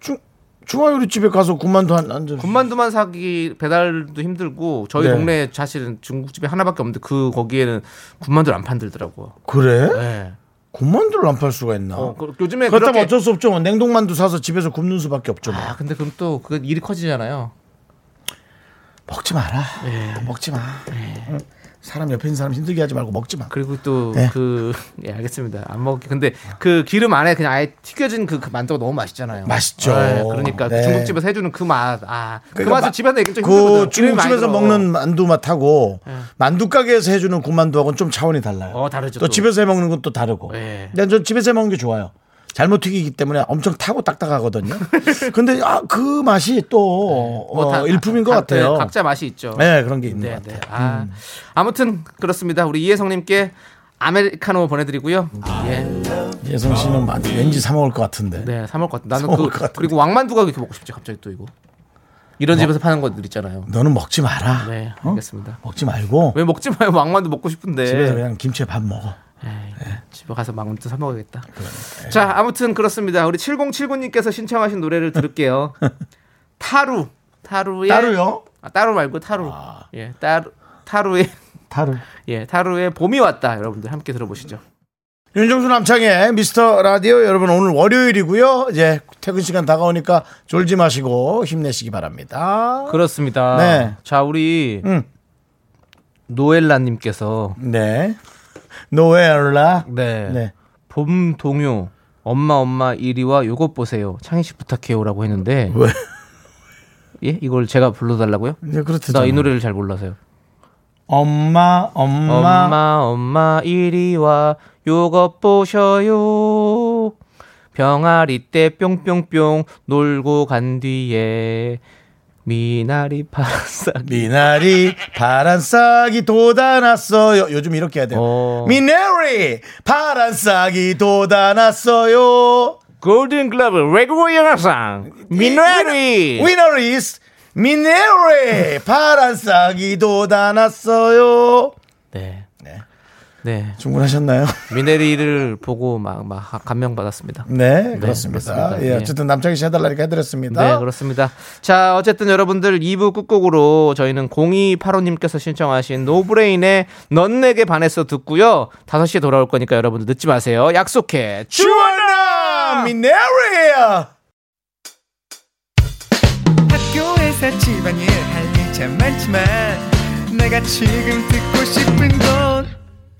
중 중화요리 집에 가서 군만두 한 한 점. 군만두만 사기 배달도 힘들고 저희 네. 동네에 사실은 중국집이 하나밖에 없는데 그 거기에는 군만두를 안 판들더라고요. 그래? 네. 군만두를 안 팔 수가 있나? 어, 그, 요즘에 그렇다면 그렇게 어쩔 수 없죠. 냉동만두 사서 집에서 굽는 수밖에 없죠. 뭐. 아 근데 그럼 또 그 일이 커지잖아요. 먹지 마라. 네. 먹지 마. 응. 사람 옆에 있는 사람 힘들게 하지 말고 먹지 마. 그리고 또 네. 그예 알겠습니다. 안 먹게 근데 그 기름 안에 그냥 아예 튀겨진 그, 그 만두가 너무 맛있잖아요. 맛있죠. 네, 그러니까 네. 중국집에서 해주는 그 맛, 아 그 그러니까 맛을 마- 집에서 얘기 좀그 중국집에서. 먹는 만두 맛하고 만두 가게에서 해주는 군만두하고는 좀 차원이 달라요. 어, 다르죠, 또 또. 집에서 해 먹는 건 또 다르고. 네. 근데 전 집에서 해 먹는 게 좋아요. 잘못 튀기기 때문에 엄청 타고 딱딱하거든요. 근데 아, 그 맛이 또뭐 어, 다- 일품인 것 각- 같아요. 네, 각자 맛이 있죠. 네, 그런 게 있는 네, 것 네. 같아요. 아, 아무튼 그렇습니다. 우리 이혜성님께 아메리카노 보내드리고요. 예, 예성 씨는 많이 왠지 사 먹을 것 같은데. 네, 사 먹을 것 같아. 나는 그것 같은데. 그리고 왕만두가 그렇게 먹고 싶지 갑자기 또 이거. 이런 집에서 파는 것들 있잖아요. 너는 먹지 마라. 네, 어? 알겠습니다. 먹지 말고 왜 먹지 마요? 왕만두 먹고 싶은데. 집에서 그냥 김치에 밥 먹어. 에이, 집에 가서 왕만두 사 먹어야겠다. 자, 아무튼 그렇습니다. 우리 7079님께서 신청하신 노래를 들을게요. 타루. 타루의 따로요? 아, 따루 말고 타루. 예, 따루 타루의 타루. 예, 타루의 봄이 왔다. 여러분들 함께 들어보시죠. 윤정수 남창의 미스터 라디오 여러분 오늘 월요일이고요. 이제 퇴근 시간 다가오니까 졸지 마시고 힘내시기 바랍니다. 그렇습니다. 네. 자, 우리 음. 노엘라 님께서 네. 노엘라. 네, 네. 봄 동요 엄마 엄마 이리와 요것 보세요. 창희 씨 부탁해요라고 했는데 왜? 예, 이걸 제가 불러달라고요? 네, 그렇죠. 나 이 노래를 잘 몰라서요. 엄마, 엄마. 엄마 엄마 이리와 요것 보셔요. 병아리 떼 뿅뿅뿅 놀고 간 뒤에 미나리 파란싹 미나리 파란 싹이 돋아났어요. 요즘 이렇게 해야 돼요. 어. 미나리 파란 싹이 돋아났어요. 골든 글러브 외국어 영화상 미나리 winner is 미네리 파란 싹이 돋아났어요. 네. 네. 네. 충분하셨나요? 미네리를 보고 막, 막 감명 받았습니다. 네, 그렇습니다. 그렇습니다. 예, 예. 어쨌든 남창희 씨 해달라니까 해드렸습니다. 네, 그렇습니다. 자, 어쨌든 여러분들 2부 끝곡으로 저희는 0285님께서 신청하신 노브레인의 넌 내게 반했어 듣고요. 5시에 돌아올 거니까 여러분들 늦지 마세요. 약속해. 주원아 미네리야 학교에서 집안일 할일참 많지만 내가 지금 듣고 싶은 건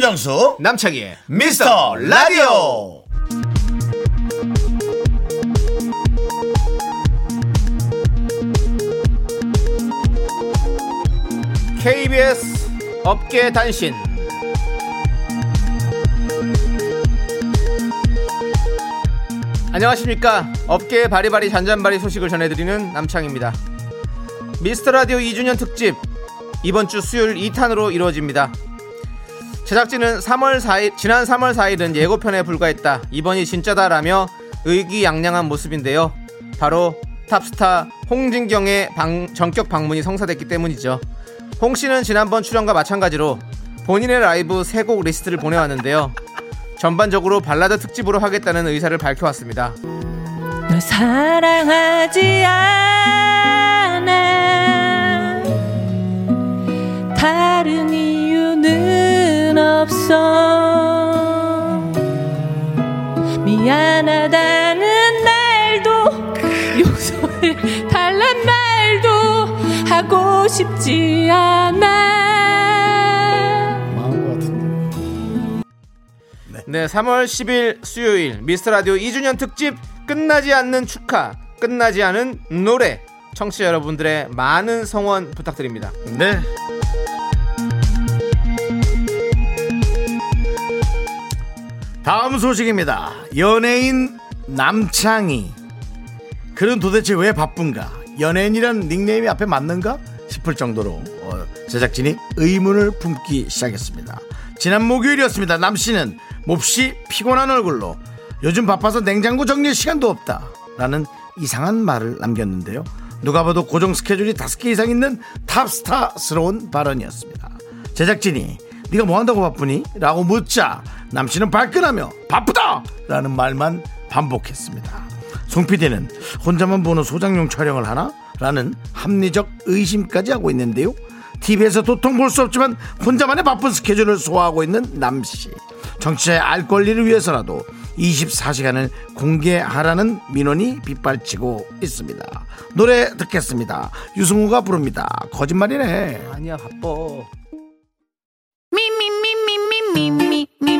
윤정수 남창희의 미스터 라디오 KBS 업계 단신. 안녕하십니까. 업계의 바리바리 잔잔바리 소식을 전해드리는 남창입니다. 미스터 라디오 2주년 특집 이번 주 수요일 2탄으로 이루어집니다. 제작진은 3월 4일 지난 3월 4일은 예고편에 불과했다. 이번이 진짜다라며 의기양양한 모습인데요. 바로 탑스타 홍진경의 방- 전격 방문이 성사됐기 때문이죠. 홍 씨는 지난번 출연과 마찬가지로 본인의 라이브 세 곡 리스트를 보내왔는데요. 전반적으로 발라드 특집으로 하겠다는 의사를 밝혀왔습니다. 널 사랑하지 않아 다른 이유는 없어 미안하다는 말도 용서를 달란 말도 하고 싶지 않아 네, 3월 10일 수요일 미스터 라디오 2주년 특집 끝나지 않는 축하, 끝나지 않은 노래. 청취자 여러분들의 많은 성원 부탁드립니다. 네. 다음 소식입니다. 연예인 남창희. 그는 도대체 왜 바쁜가? 연예인이란 닉네임이 앞에 맞는가? 싶을 정도로 어, 제작진이 의문을 품기 시작했습니다. 지난 목요일이었습니다. 남 씨는 몹시 피곤한 얼굴로 요즘 바빠서 냉장고 정리할 시간도 없다. 라는 이상한 말을 남겼는데요. 누가 봐도 고정 스케줄이 다섯 개 이상 있는 탑스타스러운 발언이었습니다. 제작진이 네가 뭐 한다고 바쁘니? 라고 묻자 남씨는 발끈하며 바쁘다! 라는 말만 반복했습니다. 송 PD는 혼자만 보는 소장용 촬영을 하나? 라는 합리적 의심까지 하고 있는데요. TV에서 도통 볼 수 없지만 혼자만의 바쁜 스케줄을 소화하고 있는 남씨. 정치자의 알 권리를 위해서라도 24시간을 공개하라는 민원이 빗발치고 있습니다. 노래 듣겠습니다. 유승우가 부릅니다. 거짓말이네. 아니야, 바빠. me, me, me.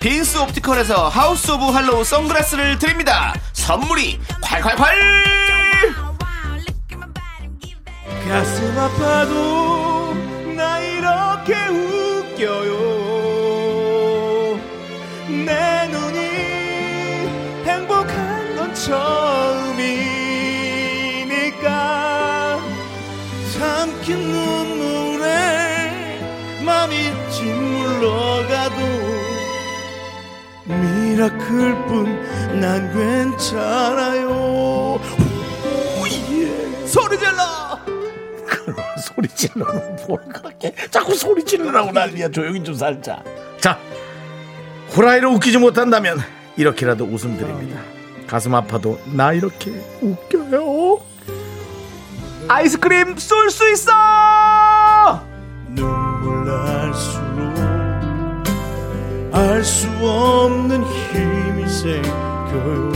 빈스 옵티컬에서 하우스 오브 할로우 선글라스를 드립니다. 선물이 콸콸콸! 가슴 아파도 나 이렇게 웃겨요 내 눈이 행복한 건 처음이니까 눈물이 흐를 뿐 난 괜찮아요. Oh yeah. 소리 질러! 소리 지르는 뭘 그렇게? 자꾸 소리 지르라고 난리야. 조용히 좀 살자. 자 호라이로 웃기지 못한다면 이렇게라도 웃음 드립니다. 가슴 아파도 나 이렇게 웃겨요. 아이스크림 쏠 수 있어! 눈물 날수록 알 수 없는 힘이 생겨요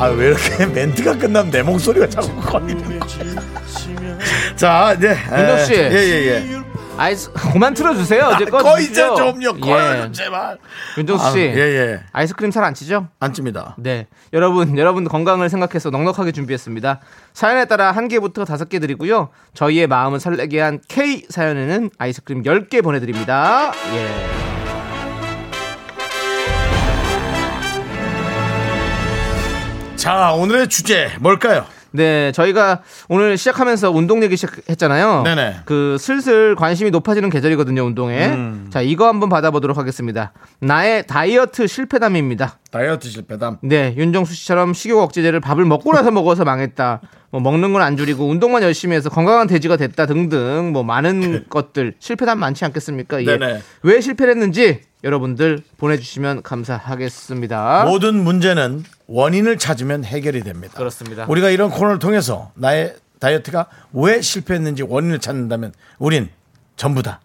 아 왜 이렇게 멘트가 끝나면 내 목소리가 자꾸 걸리는 거야 자 이제 윤정 씨. 예예예 아이스 그만 틀어주세요. 이제 꺼 이제 꺼주십시오. 좀요 꺼요 예. 좀 제발 윤정수 씨. 예예 아이스크림 살 안 찌죠? 안 찝니다 네. 여러분, 여러분 건강을 생각해서 넉넉하게 준비했습니다. 사연에 따라 한 개부터 다섯 개 드리고요. 저희의 마음을 설레게 한 K 사연에는 아이스크림 10개 보내드립니다. 예. 자 오늘의 주제 뭘까요 네, 저희가 오늘 시작하면서 운동 얘기 시작했잖아요. 네네. 그 슬슬 관심이 높아지는 계절이거든요, 운동에. 음. 자, 이거 한번 받아보도록 하겠습니다. 나의 다이어트 실패담입니다. 다이어트 실패담 네, 윤정수 씨처럼 식욕 억제제를 밥을 먹고 나서 먹어서 망했다. 뭐 먹는 건 안 줄이고 운동만 열심히 해서 건강한 돼지가 됐다 등등 뭐 많은 것들 실패담 많지 않겠습니까? 예. 네네. 왜 실패를 했는지 여러분들 보내주시면 감사하겠습니다. 모든 문제는 원인을 찾으면 해결이 됩니다. 그렇습니다. 우리가 이런 코너를 통해서 나의 다이어트가 왜 실패했는지 원인을 찾는다면 우린 전부 다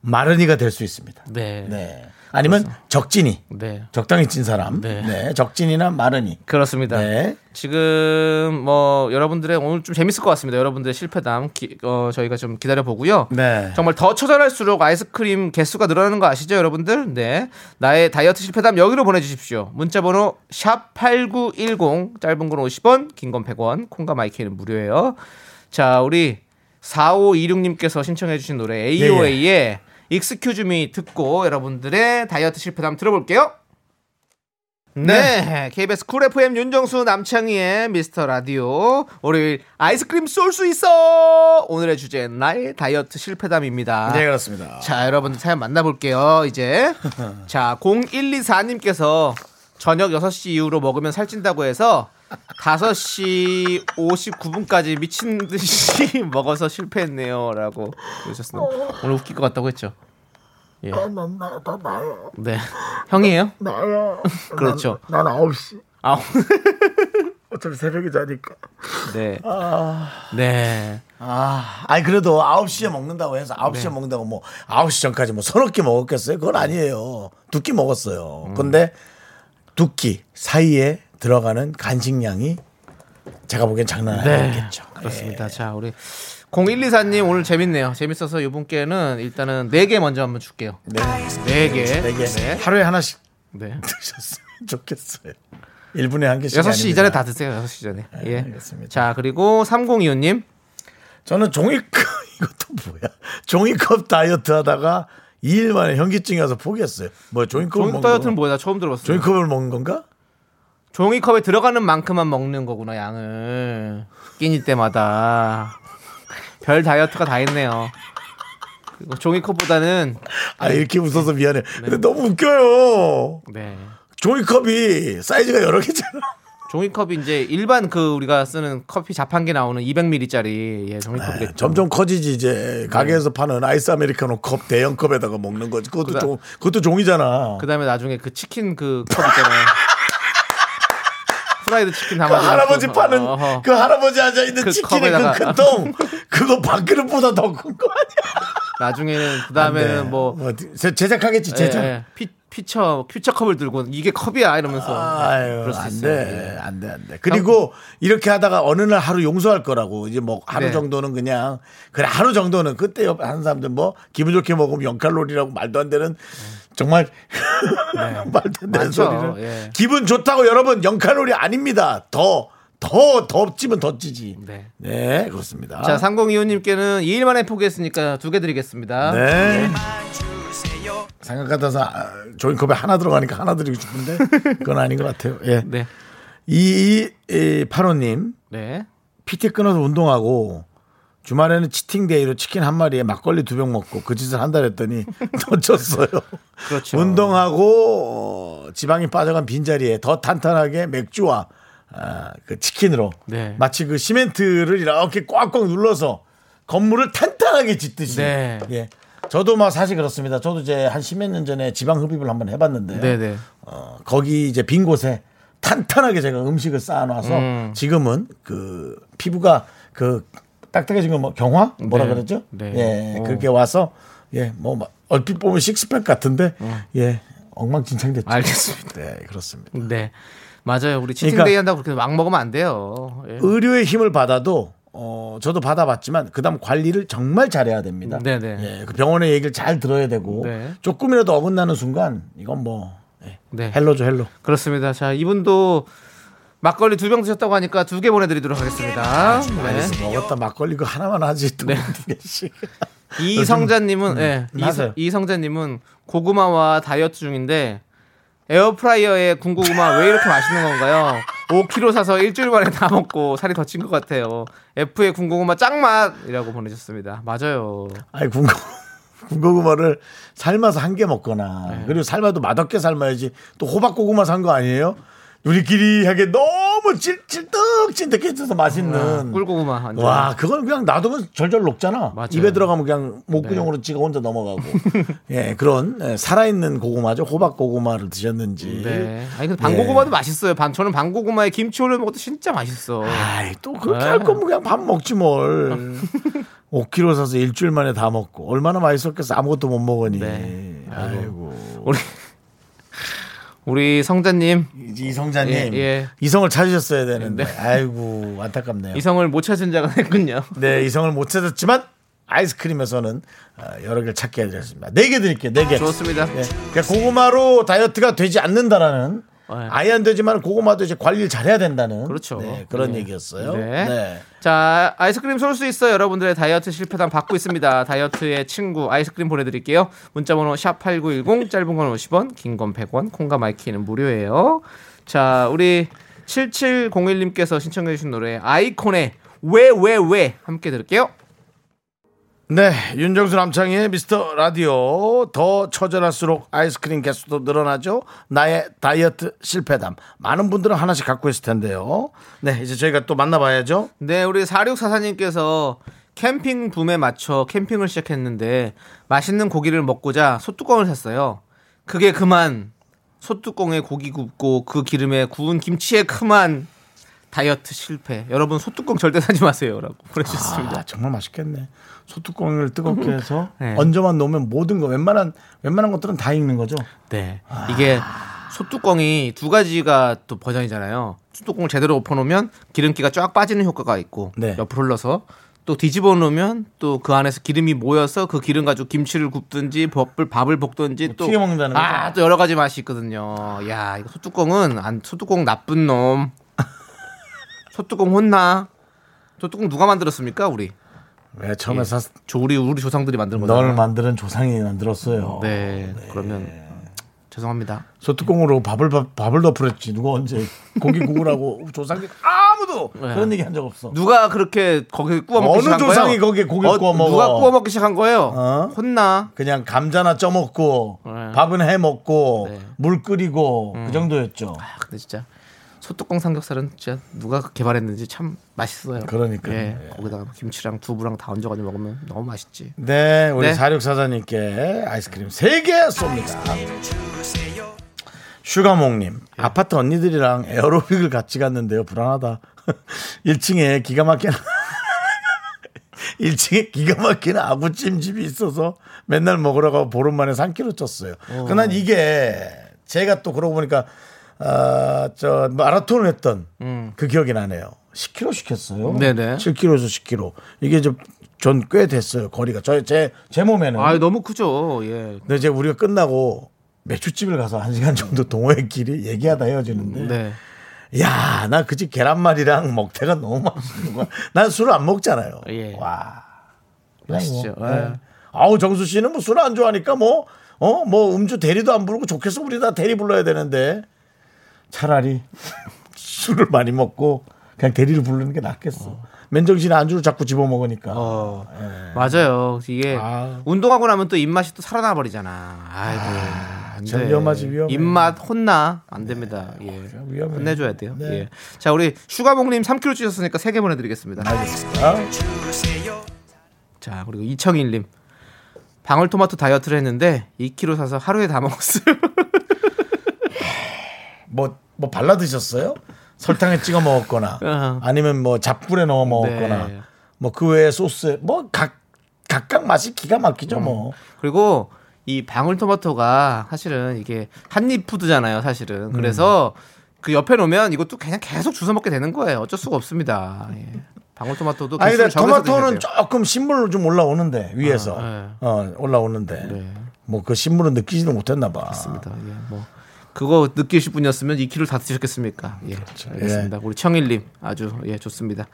마른이가 될 수 있습니다. 네. 네. 아니면 적진이. 네. 적당히 찐 사람. 네. 네. 적진이나 마른이. 그렇습니다. 네. 지금 뭐 여러분들의 오늘 좀 재밌을 것 같습니다. 여러분들의 실패담 기- 어, 저희가 좀 기다려 보고요. 네. 정말 더 처절할수록 아이스크림 개수가 늘어나는 거 아시죠, 여러분들? 네. 나의 다이어트 실패담 여기로 보내 주십시오. 문자 번호 샵 #8910 짧은 건 50원, 긴 건 100원, 콩과 마이케이는 무료예요. 자, 우리 4526님께서 신청해 주신 노래 AOA의 Me 듣고 여러분들의 다이어트 실패담 들어볼게요. 네. KBS 쿨 FM 윤정수 남창희의 미스터 라디오. 월요일 아이스크림 쏠 수 있어! 오늘의 주제 나의 다이어트 실패담입니다. 네, 그렇습니다. 자, 여러분들 사연 만나볼게요, 이제. 자, 0124님께서 저녁 6시 이후로 먹으면 살찐다고 해서 5시 59분까지 미친 듯이 먹어서 실패했네요. 라고 그러셨습니다. 오늘 웃길 것 같다고 했죠. 예. 네. 형이에요? 나요. 그렇죠. 난 9시. 아, 어차피 새벽에 자니까. 네. 네. 아, 아니 그래도 9시에 먹는다고 해서 9시에 네. 먹는다고 뭐 9시 전까지 뭐 서너 끼 먹었겠어요? 그건 아니에요. 두 끼 먹었어요. 근데 두 끼 사이에 들어가는 간식량이 제가 보기엔 장난 아니겠죠. 네. 그렇습니다. 자, 우리 0124님 오늘 재밌네요. 재밌어서 이분께는 일단은 4개 먼저 한번 줄게요. 네. 4개. 되게 네. 하루에 하나씩 네. 드셨으면 좋겠어요. 1분에 한 개씩. 6시 이전에 다 드세요. 6시 전에. 예. 알겠습니다. 자, 그리고 3025님. 저는 종이컵 이것도 뭐야? 종이컵 다이어트 하다가 2일 만에 현기증이 와서 포기했어요. 뭐 종이컵을 종이 먹는 다이어트는 거- 뭐야? 나 처음 들어봤어요. 종이컵을 먹는 건가? 종이컵에 들어가는 만큼만 먹는 거구나, 양을. 끼니 때마다. 별 다이어트가 다 있네요. 그리고 종이컵보다는 아 이렇게 웃어서 미안해. 근데 너무 웃겨요. 네. 종이컵이 사이즈가 여러 개잖아. 종이컵이 이제 일반 그 우리가 쓰는 커피 자판기 나오는 200ml짜리 예, 종이컵이겠죠. 네, 점점 커지지 이제 가게에서 파는 아이스 아메리카노 컵 대형 컵에다가 먹는 거지. 그것도 그다- 종 그것도 종이잖아. 그다음에 나중에 그 치킨 그 컵 있잖아요. 프라이드 치킨 그 담아서 할아버지 그- 파는 어허. 그 할아버지 앉아 있는 그 치킨의 컵에다가- 그 큰 통 그거 밥그릇보다 더 큰 거 아니야? 나중에는 그 다음에는 네. 뭐 제- 제작하겠지 제작. 예, 예. 피, 피처 피처 컵을 들고 이게 컵이야 이러면서 아유, 그럴 수안 있어요. 돼. 안 돼, 안 돼. 그리고 이렇게 하다가 어느 날 하루 용서할 거라고. 이제 뭐 하루 네. 정도는 그냥, 그래, 하루 정도는 그때 옆에 하는 사람들 뭐 기분 좋게 먹으면 0칼로리라고 말도 안 되는 정말 말도 안 되는. 소리를. 예. 기분 좋다고 여러분 0칼로리 아닙니다. 더, 더, 더 찌지. 네. 네, 그렇습니다. 자, 3025님께는 2일 만에 포기했으니까 두 개 드리겠습니다. 네. 생각 같아서 아, 조인컵에 하나 들어가니까 하나 드리고 싶은데 그건 아닌 것 같아요. 예. 네. 이, 이 8호님 네. PT 끊어서 운동하고 주말에는 치팅데이로 치킨 한 마리에 막걸리 두 병 먹고 그 짓을 한 달 했더니 더 쪘어요. 그렇죠. 운동하고 어, 지방이 빠져간 빈자리에 더 탄탄하게 맥주와 아, 그 치킨으로 네. 마치 그 시멘트를 이렇게 꽉꽉 눌러서 건물을 탄탄하게 짓듯이. 네. 예. 저도 막 사실 그렇습니다. 저도 이제 한 십몇 년 전에 지방 흡입을 한번 해봤는데 네, 네. 어, 거기 이제 빈 곳에 탄탄하게 제가 음식을 쌓아놔서 음. 지금은 그 피부가 그 딱딱해진 거 뭐 경화 뭐라 네. 그러죠? 네. 예, 오. 그렇게 와서 예, 뭐막 얼핏 보면 식스팩 같은데 음. 예, 엉망진창 됐죠. 알겠습니다. 네, 그렇습니다. 네. 맞아요. 우리 치팅데이 그러니까- 한다고 그렇게 막 먹으면 안 돼요. 예. 의료의 힘을 받아도 어 저도 받아봤지만 그다음 관리를 정말 잘해야 됩니다. 네네. 예, 그 병원의 얘기를 잘 들어야 되고 네. 조금이라도 어긋나는 순간 이건 뭐 예, 네. hell로죠 hell로. 그렇습니다. 자, 이분도 막걸리 두 병 드셨다고 하니까 두 개 보내드리도록 하겠습니다. 네. 먹었다 막걸리 그 하나만 하지 두 개씩. 이성자님은, 예, 음. 이, 이성자님은 고구마와 다이어트 중인데 에어프라이어에 군고구마 왜 이렇게 맛있는 건가요? 5kg 사서 일주일 만에 다 먹고 살이 더 찐 것 같아요. F의 군고구마 짱맛이라고 보내셨습니다. 맞아요. 아니 군고 군고구마를 삶아서 한 개 먹거나 네. 그리고 삶아도 맛없게 삶아야지 또 호박고구마 산 거 아니에요? 우리끼리 하게 너무 찔찔떡찐득해져서 맛있는 꿀고구마 완전. 와, 그건 그냥 놔두면 절절 녹잖아. 맞아요. 입에 들어가면 그냥 목구멍으로 찍어 혼자 넘어가고. 예, 그런 예, 살아있는 고구마죠. 호박 고구마를 드셨는지. 네. 아니 근데 방고구마도 맛있어요. 반 저는 방고구마에 김치 올려 먹어도 진짜 맛있어. 아이, 또 그렇게 네. 할 거면 그냥 밥 먹지 뭘. 5kg 사서 일주일 만에 다 먹고. 얼마나 맛있었겠어. 아무것도 못 먹으니. 네. 아이고. 우리 우리 성자님 이성자님. 예, 예. 이성을 찾으셨어야 되는데. 네. 아이고, 안타깝네요. 이성을 못 찾은 자가 됐군요. 네, 이성을 못 찾았지만 아이스크림에서는 어, 여러 개를 찾게 해드렸습니다. 네 개 드릴게요. 네 개. 좋습니다. 네. 고구마로 다이어트가 되지 않는다라는 네. 아예 안 되지만 고구마도 이제 관리를 잘해야 된다는 그렇죠. 네, 그런 네. 얘기였어요. 네. 네. 자, 아이스크림 쏠 수 있어요. 여러분들의 다이어트 실패담 받고 있습니다. 다이어트의 친구 아이스크림 보내드릴게요. 문자번호 샵 #8910 짧은 건 50원, 긴 건 100원, 콩과 마이케이는 무료예요. 자, 우리 7701님께서 신청해주신 노래 아이콘의 왜 왜 왜 함께 들을게요. 네, 윤정수 남창희의 미스터 라디오 더 처절할수록 아이스크림 개수도 늘어나죠. 나의 다이어트 실패담 많은 분들은 하나씩 갖고 있을 텐데요. 네, 이제 저희가 또 만나봐야죠. 네, 우리 4644님께서 캠핑 붐에 맞춰 캠핑을 시작했는데 맛있는 고기를 먹고자 소뚜껑을 샀어요. 그게 그만 소뚜껑에 고기 굽고 그 기름에 구운 김치에 그만 다이어트 실패. 여러분 소뚜껑 절대 사지 마세요라고 보내주셨습니다. 아, 정말 맛있겠네. 소뚜껑을 뜨겁게 해서 네. 얹어만 놓으면 모든 거 웬만한 웬만한 것들은 다 익는 거죠. 네. 이게 소뚜껑이 두 가지가 또 버전이잖아요. 소뚜껑을 제대로 엎어놓으면 기름기가 쫙 빠지는 효과가 있고 네. 옆으로 흘러서 또 뒤집어 놓으면 또 그 안에서 기름이 모여서 그 기름 가지고 김치를 굽든지 밥을 밥을 볶든지 또 튀겨 먹는다는 아, 거죠? 또 여러 가지 맛이 있거든요. 야, 이거 소뚜껑은 안 소뚜껑 나쁜 놈. 소뚜껑 혼나. 소뚜껑 누가 만들었습니까, 우리? 왜 처음에 샀조 우리 우리 조상들이 만든 거잖아요. 널 만드는 조상이 만들었어요. 네. 그러면 죄송합니다. 소뚜껑으로 밥을 밥- 밥을 덮으랬지. 누가 언제 고기 구우라고 조상이 아무도 그런 얘기 한 적 없어. 누가 그렇게 거기 구워 먹기 어느 시작한 거예요? 조상이 거기에 고기를 구워 먹어? 누가 구워 먹기 시작한 거예요? 어? 혼나. 그냥 감자나 쪄 먹고 네. 밥은 해 먹고 네. 물 끓이고 그 정도였죠. 아, 근데 진짜 소뚜껑 삼겹살은 진짜 누가 개발했는지 참 맛있어요. 그러니까요. 예, 예. 거기다가 김치랑 두부랑 다 얹어가지고 먹으면 너무 맛있지. 네, 우리 네. 사육사장님께 아이스크림 3개 쏩니다. 슈가몽님, 아파트 언니들이랑 에어로빅을 같이 갔는데요. 불안하다. 1층에 기가 막히는 1층에 기가 막히는 아구찜 집이 있어서 맨날 먹으러 가고 보름 만에 3kg 쪘어요. 그난 이게 제가 또 그러고 보니까 아, 저 마라톤을 했던 그 기억이 나네요. 10kg 시켰어요. 음. 네네. 7kg에서 10kg. 이게 좀전꽤 됐어요. 거리가 저제 제 몸에는. 아, 너무 크죠. 예. 근데 이제 우리가 끝나고 맥주집을 가서 한 시간 정도 동호회 길이 얘기하다 헤어지는데 네. 야, 나 그 집 계란말이랑 먹태가 너무 맛있는 거야. 난 술을 안 먹잖아요. 예. 와. 맛있죠. 뭐, 예. 예. 아우, 정수 씨는 뭐 술 안 좋아하니까 뭐, 어, 뭐 음주 대리도 안 부르고 좋겠어. 우리 다 대리 불러야 되는데 차라리 술을 많이 먹고 그냥 대리를 부르는 게 낫겠어. 맨정신에 안주를 자꾸 집어 먹으니까. 어, 맞아요. 이게 아. 운동하고 나면 또 입맛이 또 살아나 버리잖아. 아이고. 안참 돼. 위험하지, 위험해. 입맛 혼나 안 됩니다. 예. 위험해. 혼내줘야 돼요. 네. 예. 자, 우리 슈가봉님 3kg 찌셨으니까 3개 보내드리겠습니다. 알겠습니다. 자, 그리고 이청일님. 방울토마토 다이어트를 했는데 2kg 사서 하루에 다 먹었어요. 뭐, 뭐 발라 드셨어요? 설탕에 찍어 먹었거나 어. 아니면 뭐 잡꿀에 넣어 먹었거나 네. 뭐그 외에 소스 뭐각 각각 맛이 기가 막히죠 뭐. 그리고 이 방울토마토가 사실은 이게 한입 푸드잖아요, 사실은. 그래서 그 옆에 놓으면 이것도 그냥 계속 주워 먹게 되는 거예요. 어쩔 수가 없습니다. 예. 방울토마토도 아니 근데 토마토는. 조금 신물로 좀 올라오는데 위에서 아, 네. 어 올라오는데 뭐그 신물은 느끼지도 못했나 봐. 맞습니다. 예, 뭐 그거 느끼실 분이었으면 2kg 다 드셨겠습니까? 예, 알겠습니다. 우리 청일님 아주 예 좋습니다.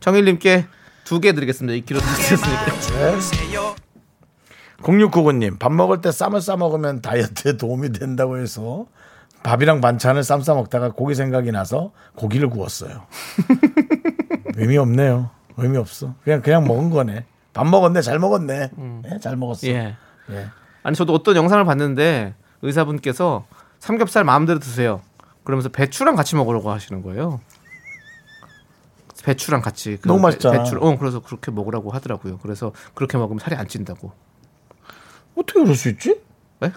청일님께 두 개 드리겠습니다. 2kg 다 드셨으니까. 0699님 밥 먹을 때 쌈을 싸 먹으면 다이어트에 도움이 된다고 해서 밥이랑 반찬을 쌈 싸 먹다가 고기 생각이 나서 고기를 구웠어요. 의미 없네요. 의미 없어. 그냥 그냥 먹은 거네. 밥 먹었네. 잘 먹었네. 네, 잘 먹었어. 예. 예. 아니 저도 어떤 영상을 봤는데 의사분께서 삼겹살 마음대로 드세요. 그러면서 배추랑 같이 먹으라고 하시는 거예요. 배추랑 같이 그 너무 맛있잖아. 배추, 어 그래서 그렇게 먹으라고 하더라고요. 그래서 그렇게 먹으면 살이 안 찐다고. 어떻게 그럴 수 있지? 네?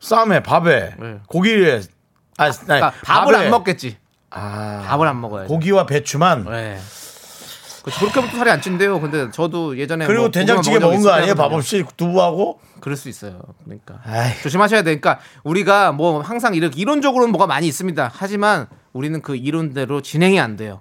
쌈에 밥에 네. 고기에 아, 아니, 그러니까 밥을 밥에 안 먹겠지. 아, 밥을 안 먹어야지. 고기와 배추만 네. 그렇죠. 그렇게 하면 또 살이 안 찐대요. 근데 저도 예전에 그리고 뭐 된장찌개 먹은 거 아니에요? 밥. 없이 두부하고 그럴 수 있어요. 그러니까 아이. 조심하셔야 되니까 우리가 뭐 항상 이렇게 이론적으로는 뭐가 많이 있습니다. 하지만 우리는 그 이론대로 진행이 안 돼요.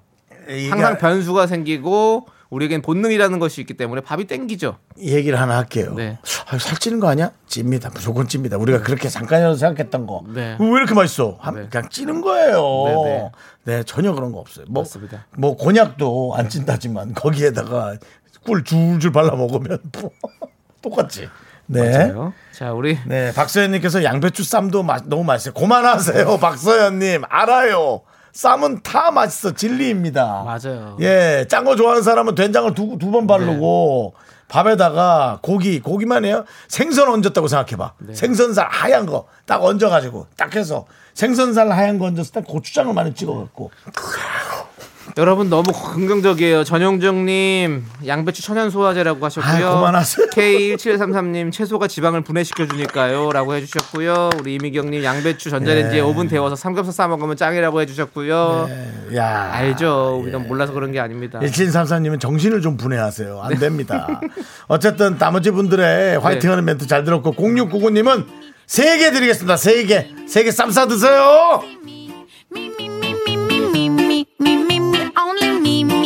항상 변수가 생기고 우리에겐 본능이라는 것이 있기 때문에 밥이 땡기죠. 이 얘기를 하나 할게요. 네. 아, 살찌는 거 아니야? 찝니다. 무조건 찝니다. 우리가 그렇게 잠깐이라도 생각했던 거. 네. 왜 이렇게 맛있어? 한- 네. 그냥 찌는 거예요. 네, 네, 네. 전혀 그런 거 없어요. 뭐, 맞습니다. 뭐 곤약도 안 찐다지만 거기에다가 꿀 줄줄 발라 먹으면 뭐 똑같지. 네. 맞아요. 자, 우리 네, 박서연님께서 양배추 쌈도 맛- 너무 맛있어요. 그만하세요, 박서연님. 알아요. 쌈은 다 맛있어. 진리입니다. 맞아요. 예, 짠 거 좋아하는 사람은 된장을 두 두 번 바르고 밥에다가 고기, 고기만 해요. 생선 얹었다고 생각해봐. 생선살 하얀 거 딱 얹어가지고 딱 해서 생선살 하얀 거 얹었을 때 고추장을 많이 찍어갖고 여러분 너무 긍정적이에요. 전용정님 양배추 천연 소화제라고 하셨고요. 아이, 그만하세요. K1733님 채소가 지방을 분해시켜 주니까요라고 해주셨고요. 우리 이미경님 양배추 전자레인지에 네. 5분 데워서 삼겹살 싸 먹으면 짱이라고 해주셨고요. 야 알죠. 우리가 몰라서 그런 게 아닙니다. 1734님은 정신을 좀 분해하세요. 안 됩니다. 어쨌든 나머지 분들의 화이팅하는 멘트 잘 들었고 0699님은 세 개 드리겠습니다. 세 개. 세 개 쌈 싸 드세요.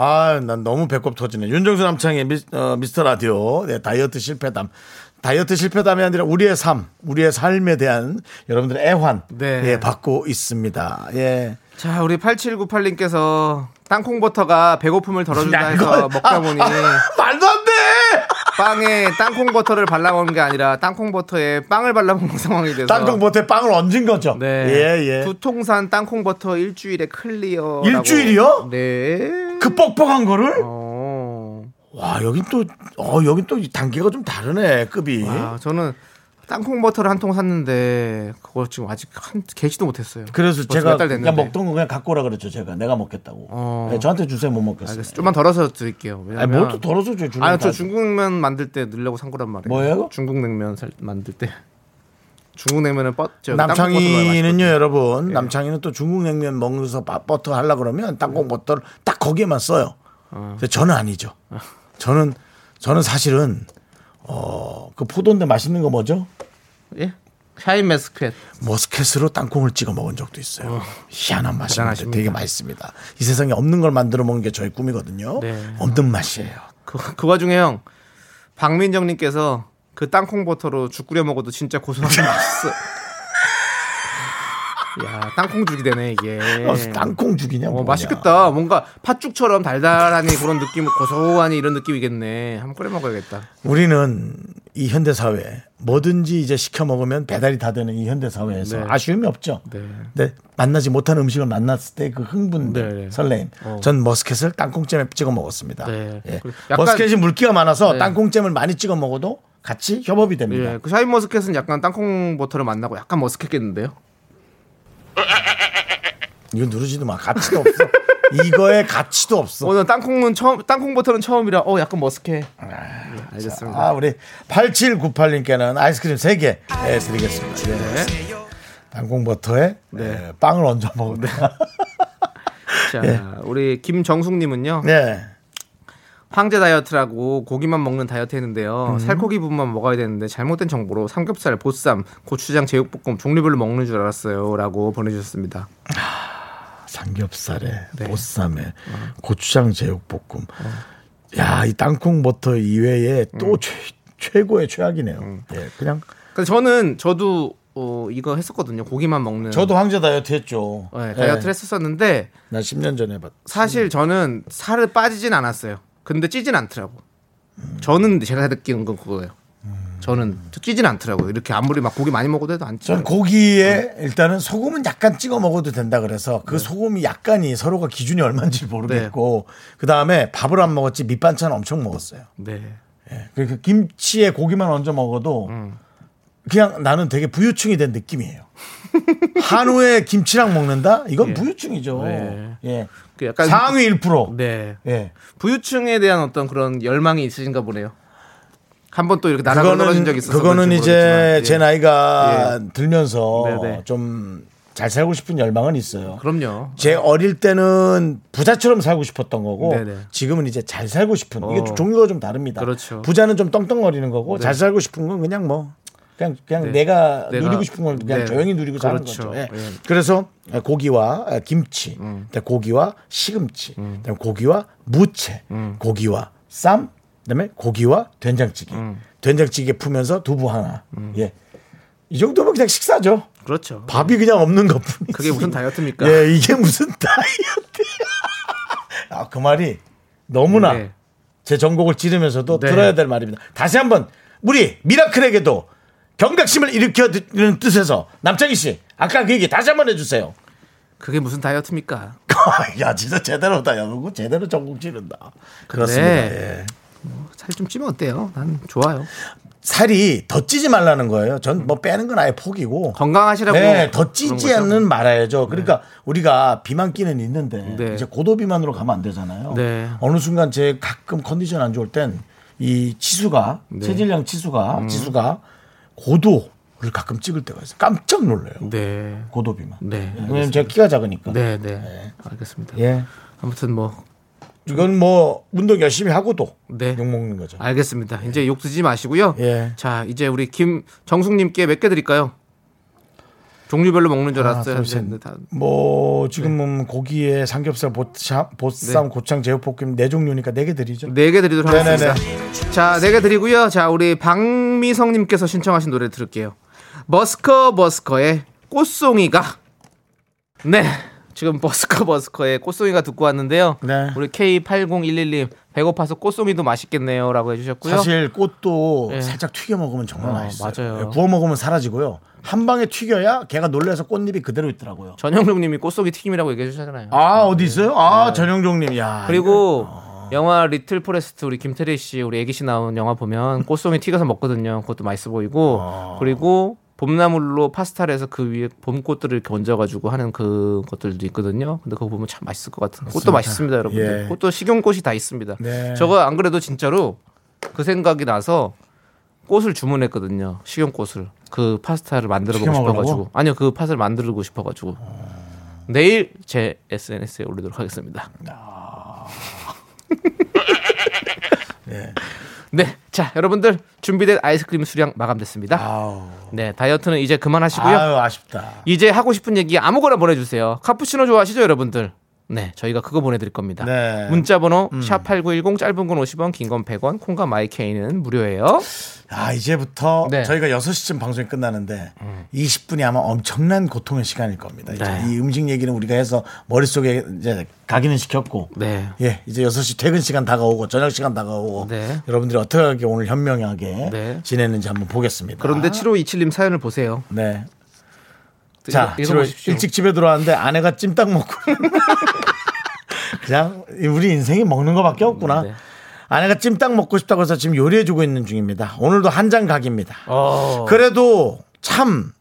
아, 난 너무 배꼽 터지네. 윤정수 남창의 미, 어, 미스터 라디오. 네, 다이어트 실패담. 다이어트 실패담이 아니라 우리의 삶, 우리의 삶에 대한 여러분들의 애환 네. 예, 받고 있습니다. 예. 자, 우리 8798님께서 땅콩버터가 배고픔을 덜어준다 야, 해서 먹다 아, 보니 아, 말도 안 돼. 빵에 땅콩 버터를 발라먹은 게 아니라 땅콩 버터에 빵을 발라 먹는 상황이 돼서 땅콩 버터에 빵을 얹은 거죠. 네. 예, 예. 두 통 산 땅콩 버터 일주일에 clear. 일주일이요? 네. 그 뻑뻑한 거를 어. 와, 여긴 또 어, 여긴 또 단계가 좀 다르네. 급이. 와, 저는 땅콩 버터를 한 통 샀는데 그걸 지금 아직 한 개지도 못했어요. 그래서 제가 그냥. 먹던 거 그냥 갖고 오라 그랬죠. 제가 내가 먹겠다고. 어. 네, 저한테 주세요. 못 먹겠어요. 알겠어요. 좀만 덜어서 드릴게요. 아니, 왜냐면 뭘 또 덜어서 줘 주는 아니, 저 중국냉면 만들 때 넣으려고 산 거란 말이에요. 뭐예요? 중국냉면 살- 만들 때. 중국 냉면은 뻗, 저 남창희는요, 예. 여러분. 남창희는 또 중국 냉면 먹으면서 밥 버터 하려 그러면 땅콩 버터를 딱 거기에만 써요. 어. 근데 저는 아니죠. 저는 저는 사실은 어, 그 포도인데 맛있는 거 뭐죠? 예? 샤인 메스켓. 머스켓으로 땅콩을 찍어 먹은 적도 있어요. 희한한 맛입니다. 대단하십니다. 되게 맛있습니다. 이 세상에 없는 걸 만들어 먹는 게 저희 꿈이거든요. 네. 없는 맛이에요. 그, 그 와중에 형 박민정님께서 그 땅콩 버터로 죽 끓여 먹어도 진짜 고소하게 맛있어. 야 땅콩죽이 되네 이게. 어, 땅콩죽이냐? 어. 맛있겠다. 뭔가 팥죽처럼 달달하니 그런 느낌, 고소하니 이런 느낌이겠네. 한번 끓여 먹어야겠다. 우리는 이 현대 사회 뭐든지 이제 시켜 먹으면 배달이 다 되는 이 현대 사회에서 네. 아쉬움이 없죠. 네. 근데 만나지 못한 음식을 만났을 때 그 흥분, 네, 네. 설레임. 어. 전 머스켓을 땅콩잼에 찍어 먹었습니다. 네. 예. 약간- 머스캣이 물기가 많아서 네. 땅콩잼을 많이 찍어 먹어도 같이 협업이 됩니다. 예, 그 샤인 머스캣은 약간 땅콩 버터를 만나고 약간 머스캣겠는데요. 이거 누르지도 마. 가치도 없어. 이거에 가치도 없어. 오늘 땅콩은 처음 땅콩 버터는 처음이라 어 약간 머스캣. 예, 알겠습니다. 아, 우리 8798님께는 아이스크림 3개 예, 드리겠습니다. 네. 땅콩 버터에 예, 빵을 얹어 먹는다. 자, 우리 김정숙님은요. 네. 황제 다이어트라고 고기만 먹는 다이어트 했는데요. 음. 살코기 부분만 먹어야 되는데 잘못된 정보로 삼겹살, 보쌈, 고추장, 제육볶음 종류별로 먹는 줄 알았어요 라고 보내주셨습니다. 삼겹살에 네. 보쌈에 어. 고추장 제육볶음. 야, 이 땅콩 버터 이외에 또 음. 최, 최고의 최악이네요. 예, 그냥 그래서 저는 저도 어, 이거 했었거든요. 고기만 먹는. 저도 황제 다이어트 했죠. 네, 다이어트를 예, 했었었는데 나 10년 전에 봤. 사실 저는 살을 빠지진 않았어요. 근데 찌진 않더라고. 저는 제가 느끼는 건 그거예요. 저는 찌진 않더라고요. 이렇게 아무리 막 고기 많이 먹어도 해도 안전 찌요. 고기에 일단은 소금은 약간 찍어 먹어도 된다 그래서 그 소금이 약간이 서로가 기준이 얼마인지 모르겠고 그 다음에 밥을 안 먹었지 밑반찬 엄청 먹었어요. 네. 그러니까 김치에 고기만 얹어 먹어도 그냥 나는 되게 부유층이 된 느낌이에요. 한우에 김치랑 먹는다? 이건 부유층이죠. 네. 예. 그 약간 상위 1%. 네. 예. 부유층에 대한 어떤 그런 열망이 있으신가 보네요. 한 번 또 이렇게 나락으로 떨어진 적이 있어서 그거는 이제 모르겠지만, 제 예. 나이가 들면서 네네. 좀잘 살고 싶은 열망은 있어요. 그럼요. 제 어릴 때는 부자처럼 살고 싶었던 거고 네네. 지금은 이제 잘 살고 싶은 이게 어. 종류가 좀 다릅니다. 그렇죠. 부자는 좀 떵떵거리는 거고 잘 살고 싶은 건 그냥 뭐 그냥 그냥 네. 내가, 내가- 누리고 싶은 걸 그냥 네. 조용히 누리고 사는 그렇죠. 거죠. 예. 예. 그래서 고기와 김치, 그다음에 고기와 시금치, 그다음에 고기와 무채, 고기와 쌈, 그다음에 고기와 된장찌개. 된장찌개 풀면서 두부 하나. 예. 이 정도면 그냥 식사죠. 그렇죠. 밥이 그냥 없는 것뿐. 그게 무슨 다이어트입니까? 예, 이게 무슨 다이어트야. 아, 그 말이 너무나 네. 제 전곡을 찌르면서도 네. 들어야 될 말입니다. 다시 한번 우리 미라클에게도 경각심을 일으켜 드리는 뜻에서 남창희 씨, 아까 그 얘기 다시 한번 해주세요. 그게 무슨 다이어트입니까? 야, 진짜 제대로다. 야, 그거 제대로 전곡 찌른다. 그렇습니다. 예. 살 좀 찌면 어때요? 난 좋아요. 살이 더 찌지 말라는 거예요. 전 뭐 빼는 건 아예 포기고. 건강하시라고. 네, 더 찌지? 네. 않는 말아야죠. 그러니까 우리가 비만기는 있는데 네. 이제 고도 비만으로 가면 안 되잖아요. 네. 어느 순간 제 가끔 컨디션 안 좋을 땐 이 치수가 네. 체질량 치수가 음. 지수가 고도 를 가끔 찍을 때가 있어요. 깜짝 놀래요. 네. 고도비만. 네. 예, 왜냐면 제가 키가 작으니까. 네, 네. 알겠습니다. 예. 아무튼 뭐 이건 뭐 운동 열심히 하고도 네. 욕 먹는 거죠. 알겠습니다. 이제 욕 드지 마시고요. 예. 자, 이제 우리 김정숙님께 몇 개 드릴까요? 종류별로 먹는 줄 알았어요. 둘, 셋. 근데 다- 뭐 지금은 고기에 삼겹살, 보쌈, 보쌈 네. 고창, 제육볶음 네 종류니까 네 개 드리죠. 네 개 드리도록. 하겠습니다. 자, 네 개 드리고요. 자, 우리 박미성님께서 신청하신 노래 들을게요. 버스커 버스커의 꽃송이가. 네. 지금 버스커 버스커의 꽃송이가 듣고 왔는데요. 네. 우리 K8011님 배고파서 꽃송이도 맛있겠네요라고 해주셨고요. 사실 꽃도 예. 살짝 튀겨 먹으면 정말 어, 맛있어요. 맞아요. 예, 구워 먹으면 사라지고요. 한 방에 튀겨야 걔가 놀라서 꽃잎이 그대로 있더라고요. 전영록님이 꽃송이 튀김이라고 얘기해 주셨잖아요. 아 어 디 있어요? 아 전영종님, 야 네. 그리고 영화 리틀 포레스트 우리 김태리 씨 우리 애기 씨 나온 영화 보면 꽃송이 튀겨서 먹거든요. 그것도 맛있어 보이고 아. 그리고 봄나물로 파스타를 해서 그 위에 봄꽃들을 이렇게 얹어가지고 하는 그 것들도 있거든요. 근데 그거 보면 참 맛있을 것 같은. 꽃도 맛있습니다, 여러분들. 예. 꽃도 식용꽃이 다 있습니다. 네. 저거 안 그래도 진짜로 그 생각이 나서 꽃을 주문했거든요. 식용꽃을 그 파스타를 만들어 보고? 싶어가지고 아니요 그 팥을 만들고 싶어가지고 내일 제 SNS에 올리도록 하겠습니다. 네, 자 여러분들 준비된 아이스크림 수량 마감됐습니다. 아우, 네, 다이어트는 이제 그만하시고요. 아유 아쉽다. 이제 하고 싶은 얘기 아무거나 보내주세요. 카푸치노 좋아하시죠, 여러분들? 네, 저희가 그거 보내드릴 겁니다. 네. 문자번호 샵 #8910 짧은 건 50원, 긴 건 100원, 콩과 마이케이는 무료예요. 아 이제부터 네. 음. 저희가 6시쯤 방송이 끝나는데 20분이 아마 엄청난 고통의 시간일 겁니다. 네. 이 음식 얘기는 우리가 해서 머릿속에 이제 각인은 시켰고 네. 예, 이제 6시 퇴근 시간 다가오고 저녁 시간 다가오고 네. 여러분들이 어떻게 오늘 현명하게 네. 지내는지 한번 보겠습니다. 그런데 7527님 사연을 보세요. 네. 자, 읽어- 읽어보십시오. 일찍 집에 들어왔는데 아내가 찜닭 먹고 그냥 우리 인생이 먹는 거밖에 없구나. 네. 아내가 찜닭 먹고 싶다고 해서 지금 요리해주고 있는 중입니다. 오늘도 한 장 각입니다. 어. 그래도 참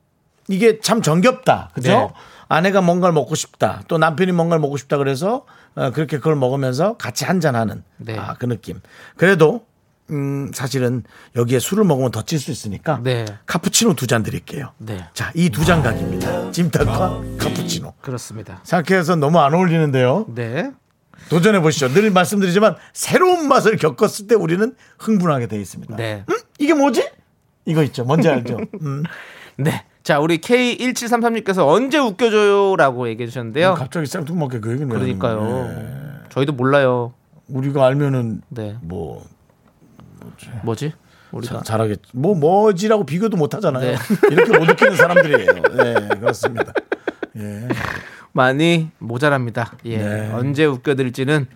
이게 참 정겹다. 그죠? 네. 아내가 뭔가를 먹고 싶다. 또 남편이 뭔가를 먹고 싶다 그래서 어, 그렇게 그걸 먹으면서 같이 한잔하는 네. 아, 그 느낌. 그래도 음, 사실은 여기에 술을 먹으면 더 찔 수 있으니까 네. 카푸치노 두 잔 드릴게요. 네. 자, 이 두 잔 각입니다. 찜닭과 카푸치노. 그렇습니다. 생각해서 너무 안 어울리는데요. 네. 도전해 보시죠. 늘 말씀드리지만 새로운 맛을 겪었을 때 우리는 흥분하게 되어 있습니다. 네. 음? 이게 뭐지? 이거 있죠. 뭔지 알죠? 음. 네. 자, 우리 K1733님께서 언제 웃겨줘요라고 얘기해 주셨는데요. 갑자기 생뚱맞게 그 얘기는 그러니까요. 네. 저희도 몰라요. 우리가 알면은 네. 뭐 뭐지? 우리가 잘하겠. 뭐 뭐지라고 비교도 못 하잖아요. 네. 이렇게 못 느끼는 사람들이에요. 네, 그렇습니다. 예. 많이 모자랍니다. 예. 네. 언제 웃겨드릴지는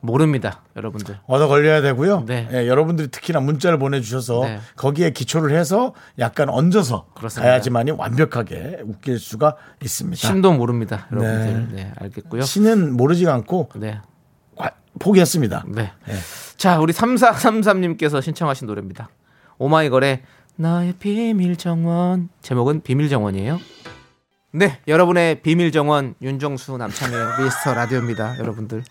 모릅니다, 여러분들. 얻어 걸려야 되고요. 네. 예, 여러분들이 특히나 문자를 보내주셔서 네. 거기에 기초를 해서 약간 얹어서 그렇습니다. 가야지만이 완벽하게 웃길 수가 있습니다. 신도 모릅니다, 여러분들. 네, 알겠고요. 신은 모르지가 않고 네. 과- 포기했습니다. 네. 예. 자, 우리 3433님께서 신청하신 노래입니다. 오마이걸의 나의 비밀 정원. 제목은 비밀 정원이에요. 네, 여러분의 비밀 정원 윤정수 남창의 미스터 라디오입니다, 여러분들.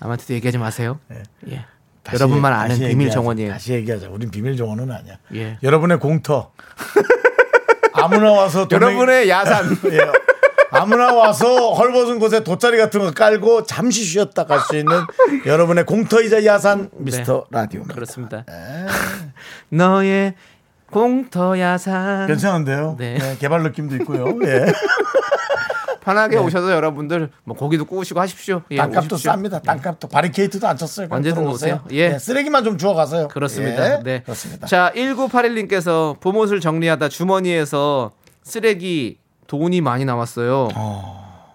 남한테도 얘기하지 마세요. 예. 네. 다시- 여러분만 아는 다시 비밀 얘기하자. 정원이에요. 다시 얘기하자. 우린 비밀 정원은 아니야. 예. 여러분의 공터. 아무나 와서 여러분의 야산. 예. 아무나 와서 헐벗은 곳에 돗자리 같은 거 깔고 잠시 쉬었다 갈 수 있는 여러분의 공터이자 야산 미스터 라디오. 네. 그렇습니다. 너의 공터 야산. 괜찮은데요? 네. 네, 개발 느낌도 있고요. 예. 편하게 오셔서 여러분들 뭐 고기도 구우시고 하십시오. 예, 땅값도 오십시오. 쌉니다. 땅값도 바리케이트도 안 쳤어요. 언제든. 오세요. 예. 네, 쓰레기만 좀 주워 가세요. 그렇습니다. 예, 네. 그렇습니다. 자, 1981님께서 봄옷을 정리하다 주머니에서 쓰레기 돈이 많이 나왔어요.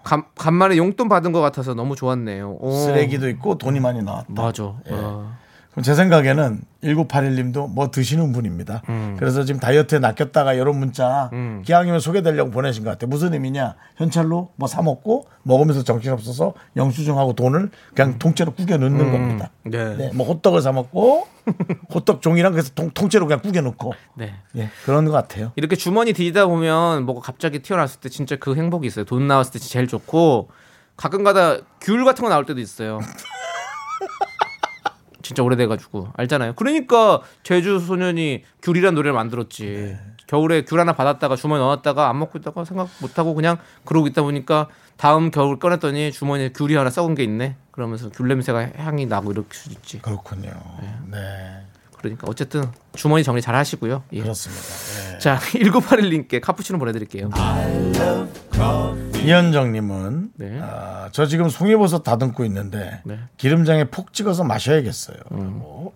간, 간만에 용돈 받은 것 같아서 너무 좋았네요. 오. 쓰레기도 있고 돈이 많이 나왔다. 맞아. 예. 어. 그럼 제 생각에는 1981님도 뭐 드시는 분입니다. 음. 그래서 지금 다이어트에 낚였다가 이런 문자 기왕이면 소개되려고 보내신 것 같아요. 무슨 의미냐? 현찰로 뭐 사 먹고 먹으면서 정신없어서 영수증하고 돈을 그냥 통째로 구겨 넣는 겁니다. 음. 네. 네, 뭐 호떡을 사 먹고 호떡 종이랑 그래서 통, 통째로 그냥 구겨 넣고 네. 예, 그런 것 같아요. 이렇게 주머니 뒤지다 보면 뭐가 갑자기 튀어나왔을 때 진짜 그 행복이 있어요. 돈 나왔을 때 제일 좋고 가끔가다 귤 같은 거 나올 때도 있어요. 진짜 오래돼가지고 알잖아요. 그러니까 제주 소년이 귤이란 노래를 만들었지. 겨울에 귤 하나 받았다가 주머니 넣었다가 안 먹고 있다가 생각 못 하고 그냥 그러고 있다 보니까 다음 겨울 꺼냈더니 주머니에 귤이 하나 썩은 게 있네. 그러면서 귤 냄새가 향이 나고 이럴 수 있지. 그렇군요. 네, 그러니까 어쨌든 주머니 정리 잘 하시고요. 예. 그렇습니다. 예. 자, 1981님께 카푸치노 보내드릴게요. 이현정님은 네. 아, 저 지금 송이버섯 다듬고 있는데 네. 기름장에 푹 찍어서 마셔야겠어요. 뭐,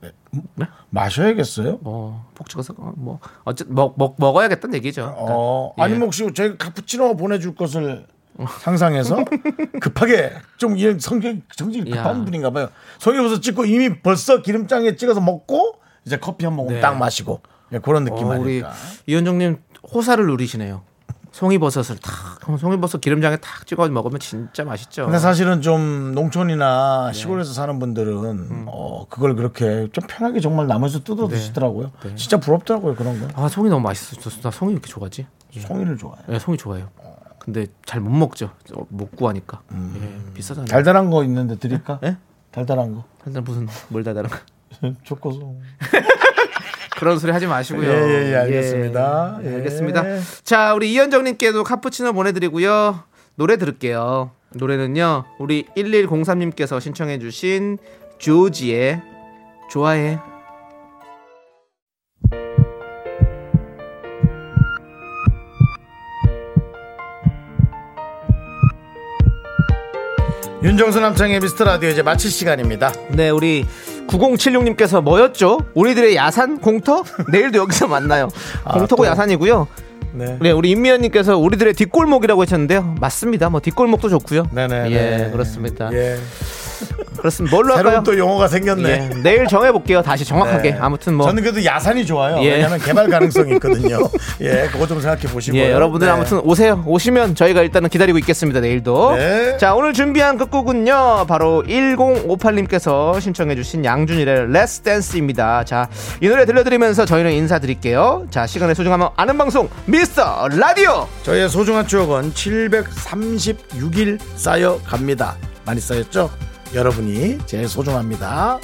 네. 마셔야겠어요? 어, 폭 찍어서 어, 뭐 어쨌든 먹, 먹 먹어야겠다는 얘기죠. 그러니까, 어, 예. 아니면 혹시 저희가 카푸치노 보내줄 것을 상상해서 급하게 좀 이런 성격 성질이 급한 야. 분인가 봐요. 송이버섯 찍고 이미 벌써 기름장에 찍어서 먹고 이제 커피 한 모금 네. 딱 마시고 예, 그런 느낌 어, 우리 아닐까. 이현정님 호사를 누리시네요. 송이버섯을 탁 송이버섯 기름장에 탁 찍어 먹으면 진짜 맛있죠. 근데 사실은 좀 네. 농촌이나 시골에서 사는 분들은 음. 어, 그걸 그렇게 좀 편하게 정말 나무에서 뜯어 네. 드시더라고요. 진짜 부럽더라고요 그런 거. 아 송이 너무 맛있었어. 나 송이 왜 이렇게 좋아하지? 송이를 좋아해. 네, 송이 좋아해요. 근데 잘 못 먹죠. 어, 못 구하니까. 예, 비싸잖아요. 음. 달달한 거 있는데 드릴까? 예? 달달한 거. 일단 무슨 뭘 달달한 거. 초코송. 그런 소리 하지 마시고요. 예, 예, 예, 알겠습니다. 예, 예. 알겠습니다. 자, 우리 이현정님께도 카푸치노 보내드리고요. 노래 들을게요. 노래는요, 우리 1103님께서 신청해주신 조지의 좋아해. 윤정수 남창의 미스터 라디오 이제 마칠 시간입니다. 네, 우리 9076님께서 뭐였죠? 우리들의 야산 공터? 내일도 여기서 만나요. 공터고 또. 야산이고요. 네. 네, 우리 임미연님께서 우리들의 뒷골목이라고 하셨는데요. 맞습니다. 뭐 뒷골목도 좋고요. 네네. 예, 그렇습니다. 예. 그렇습니다. 뭘로 할까요? 새로운 또 용어가 생겼네. 예, 내일 정해볼게요. 다시 정확하게. 네. 아무튼 뭐. 저는 그래도 야산이 좋아요. 예. 왜냐하면 개발 가능성이 있거든요. 예, 그거 좀 생각해 보시고요. 예, 여러분들 네. 아무튼 오세요. 오시면 저희가 일단은 기다리고 있겠습니다. 내일도. 네. 자, 오늘 준비한 끝곡은요. 바로 1058님께서 신청해주신 양준일의 Let's Dance입니다. 자, 이 노래 들려드리면서 저희는 인사드릴게요. 자, 시간의 소중함을 아는 방송 미스터 라디오. 저희의 소중한 추억은 736일 쌓여 갑니다. 많이 쌓였죠? 여러분이 제일 소중합니다.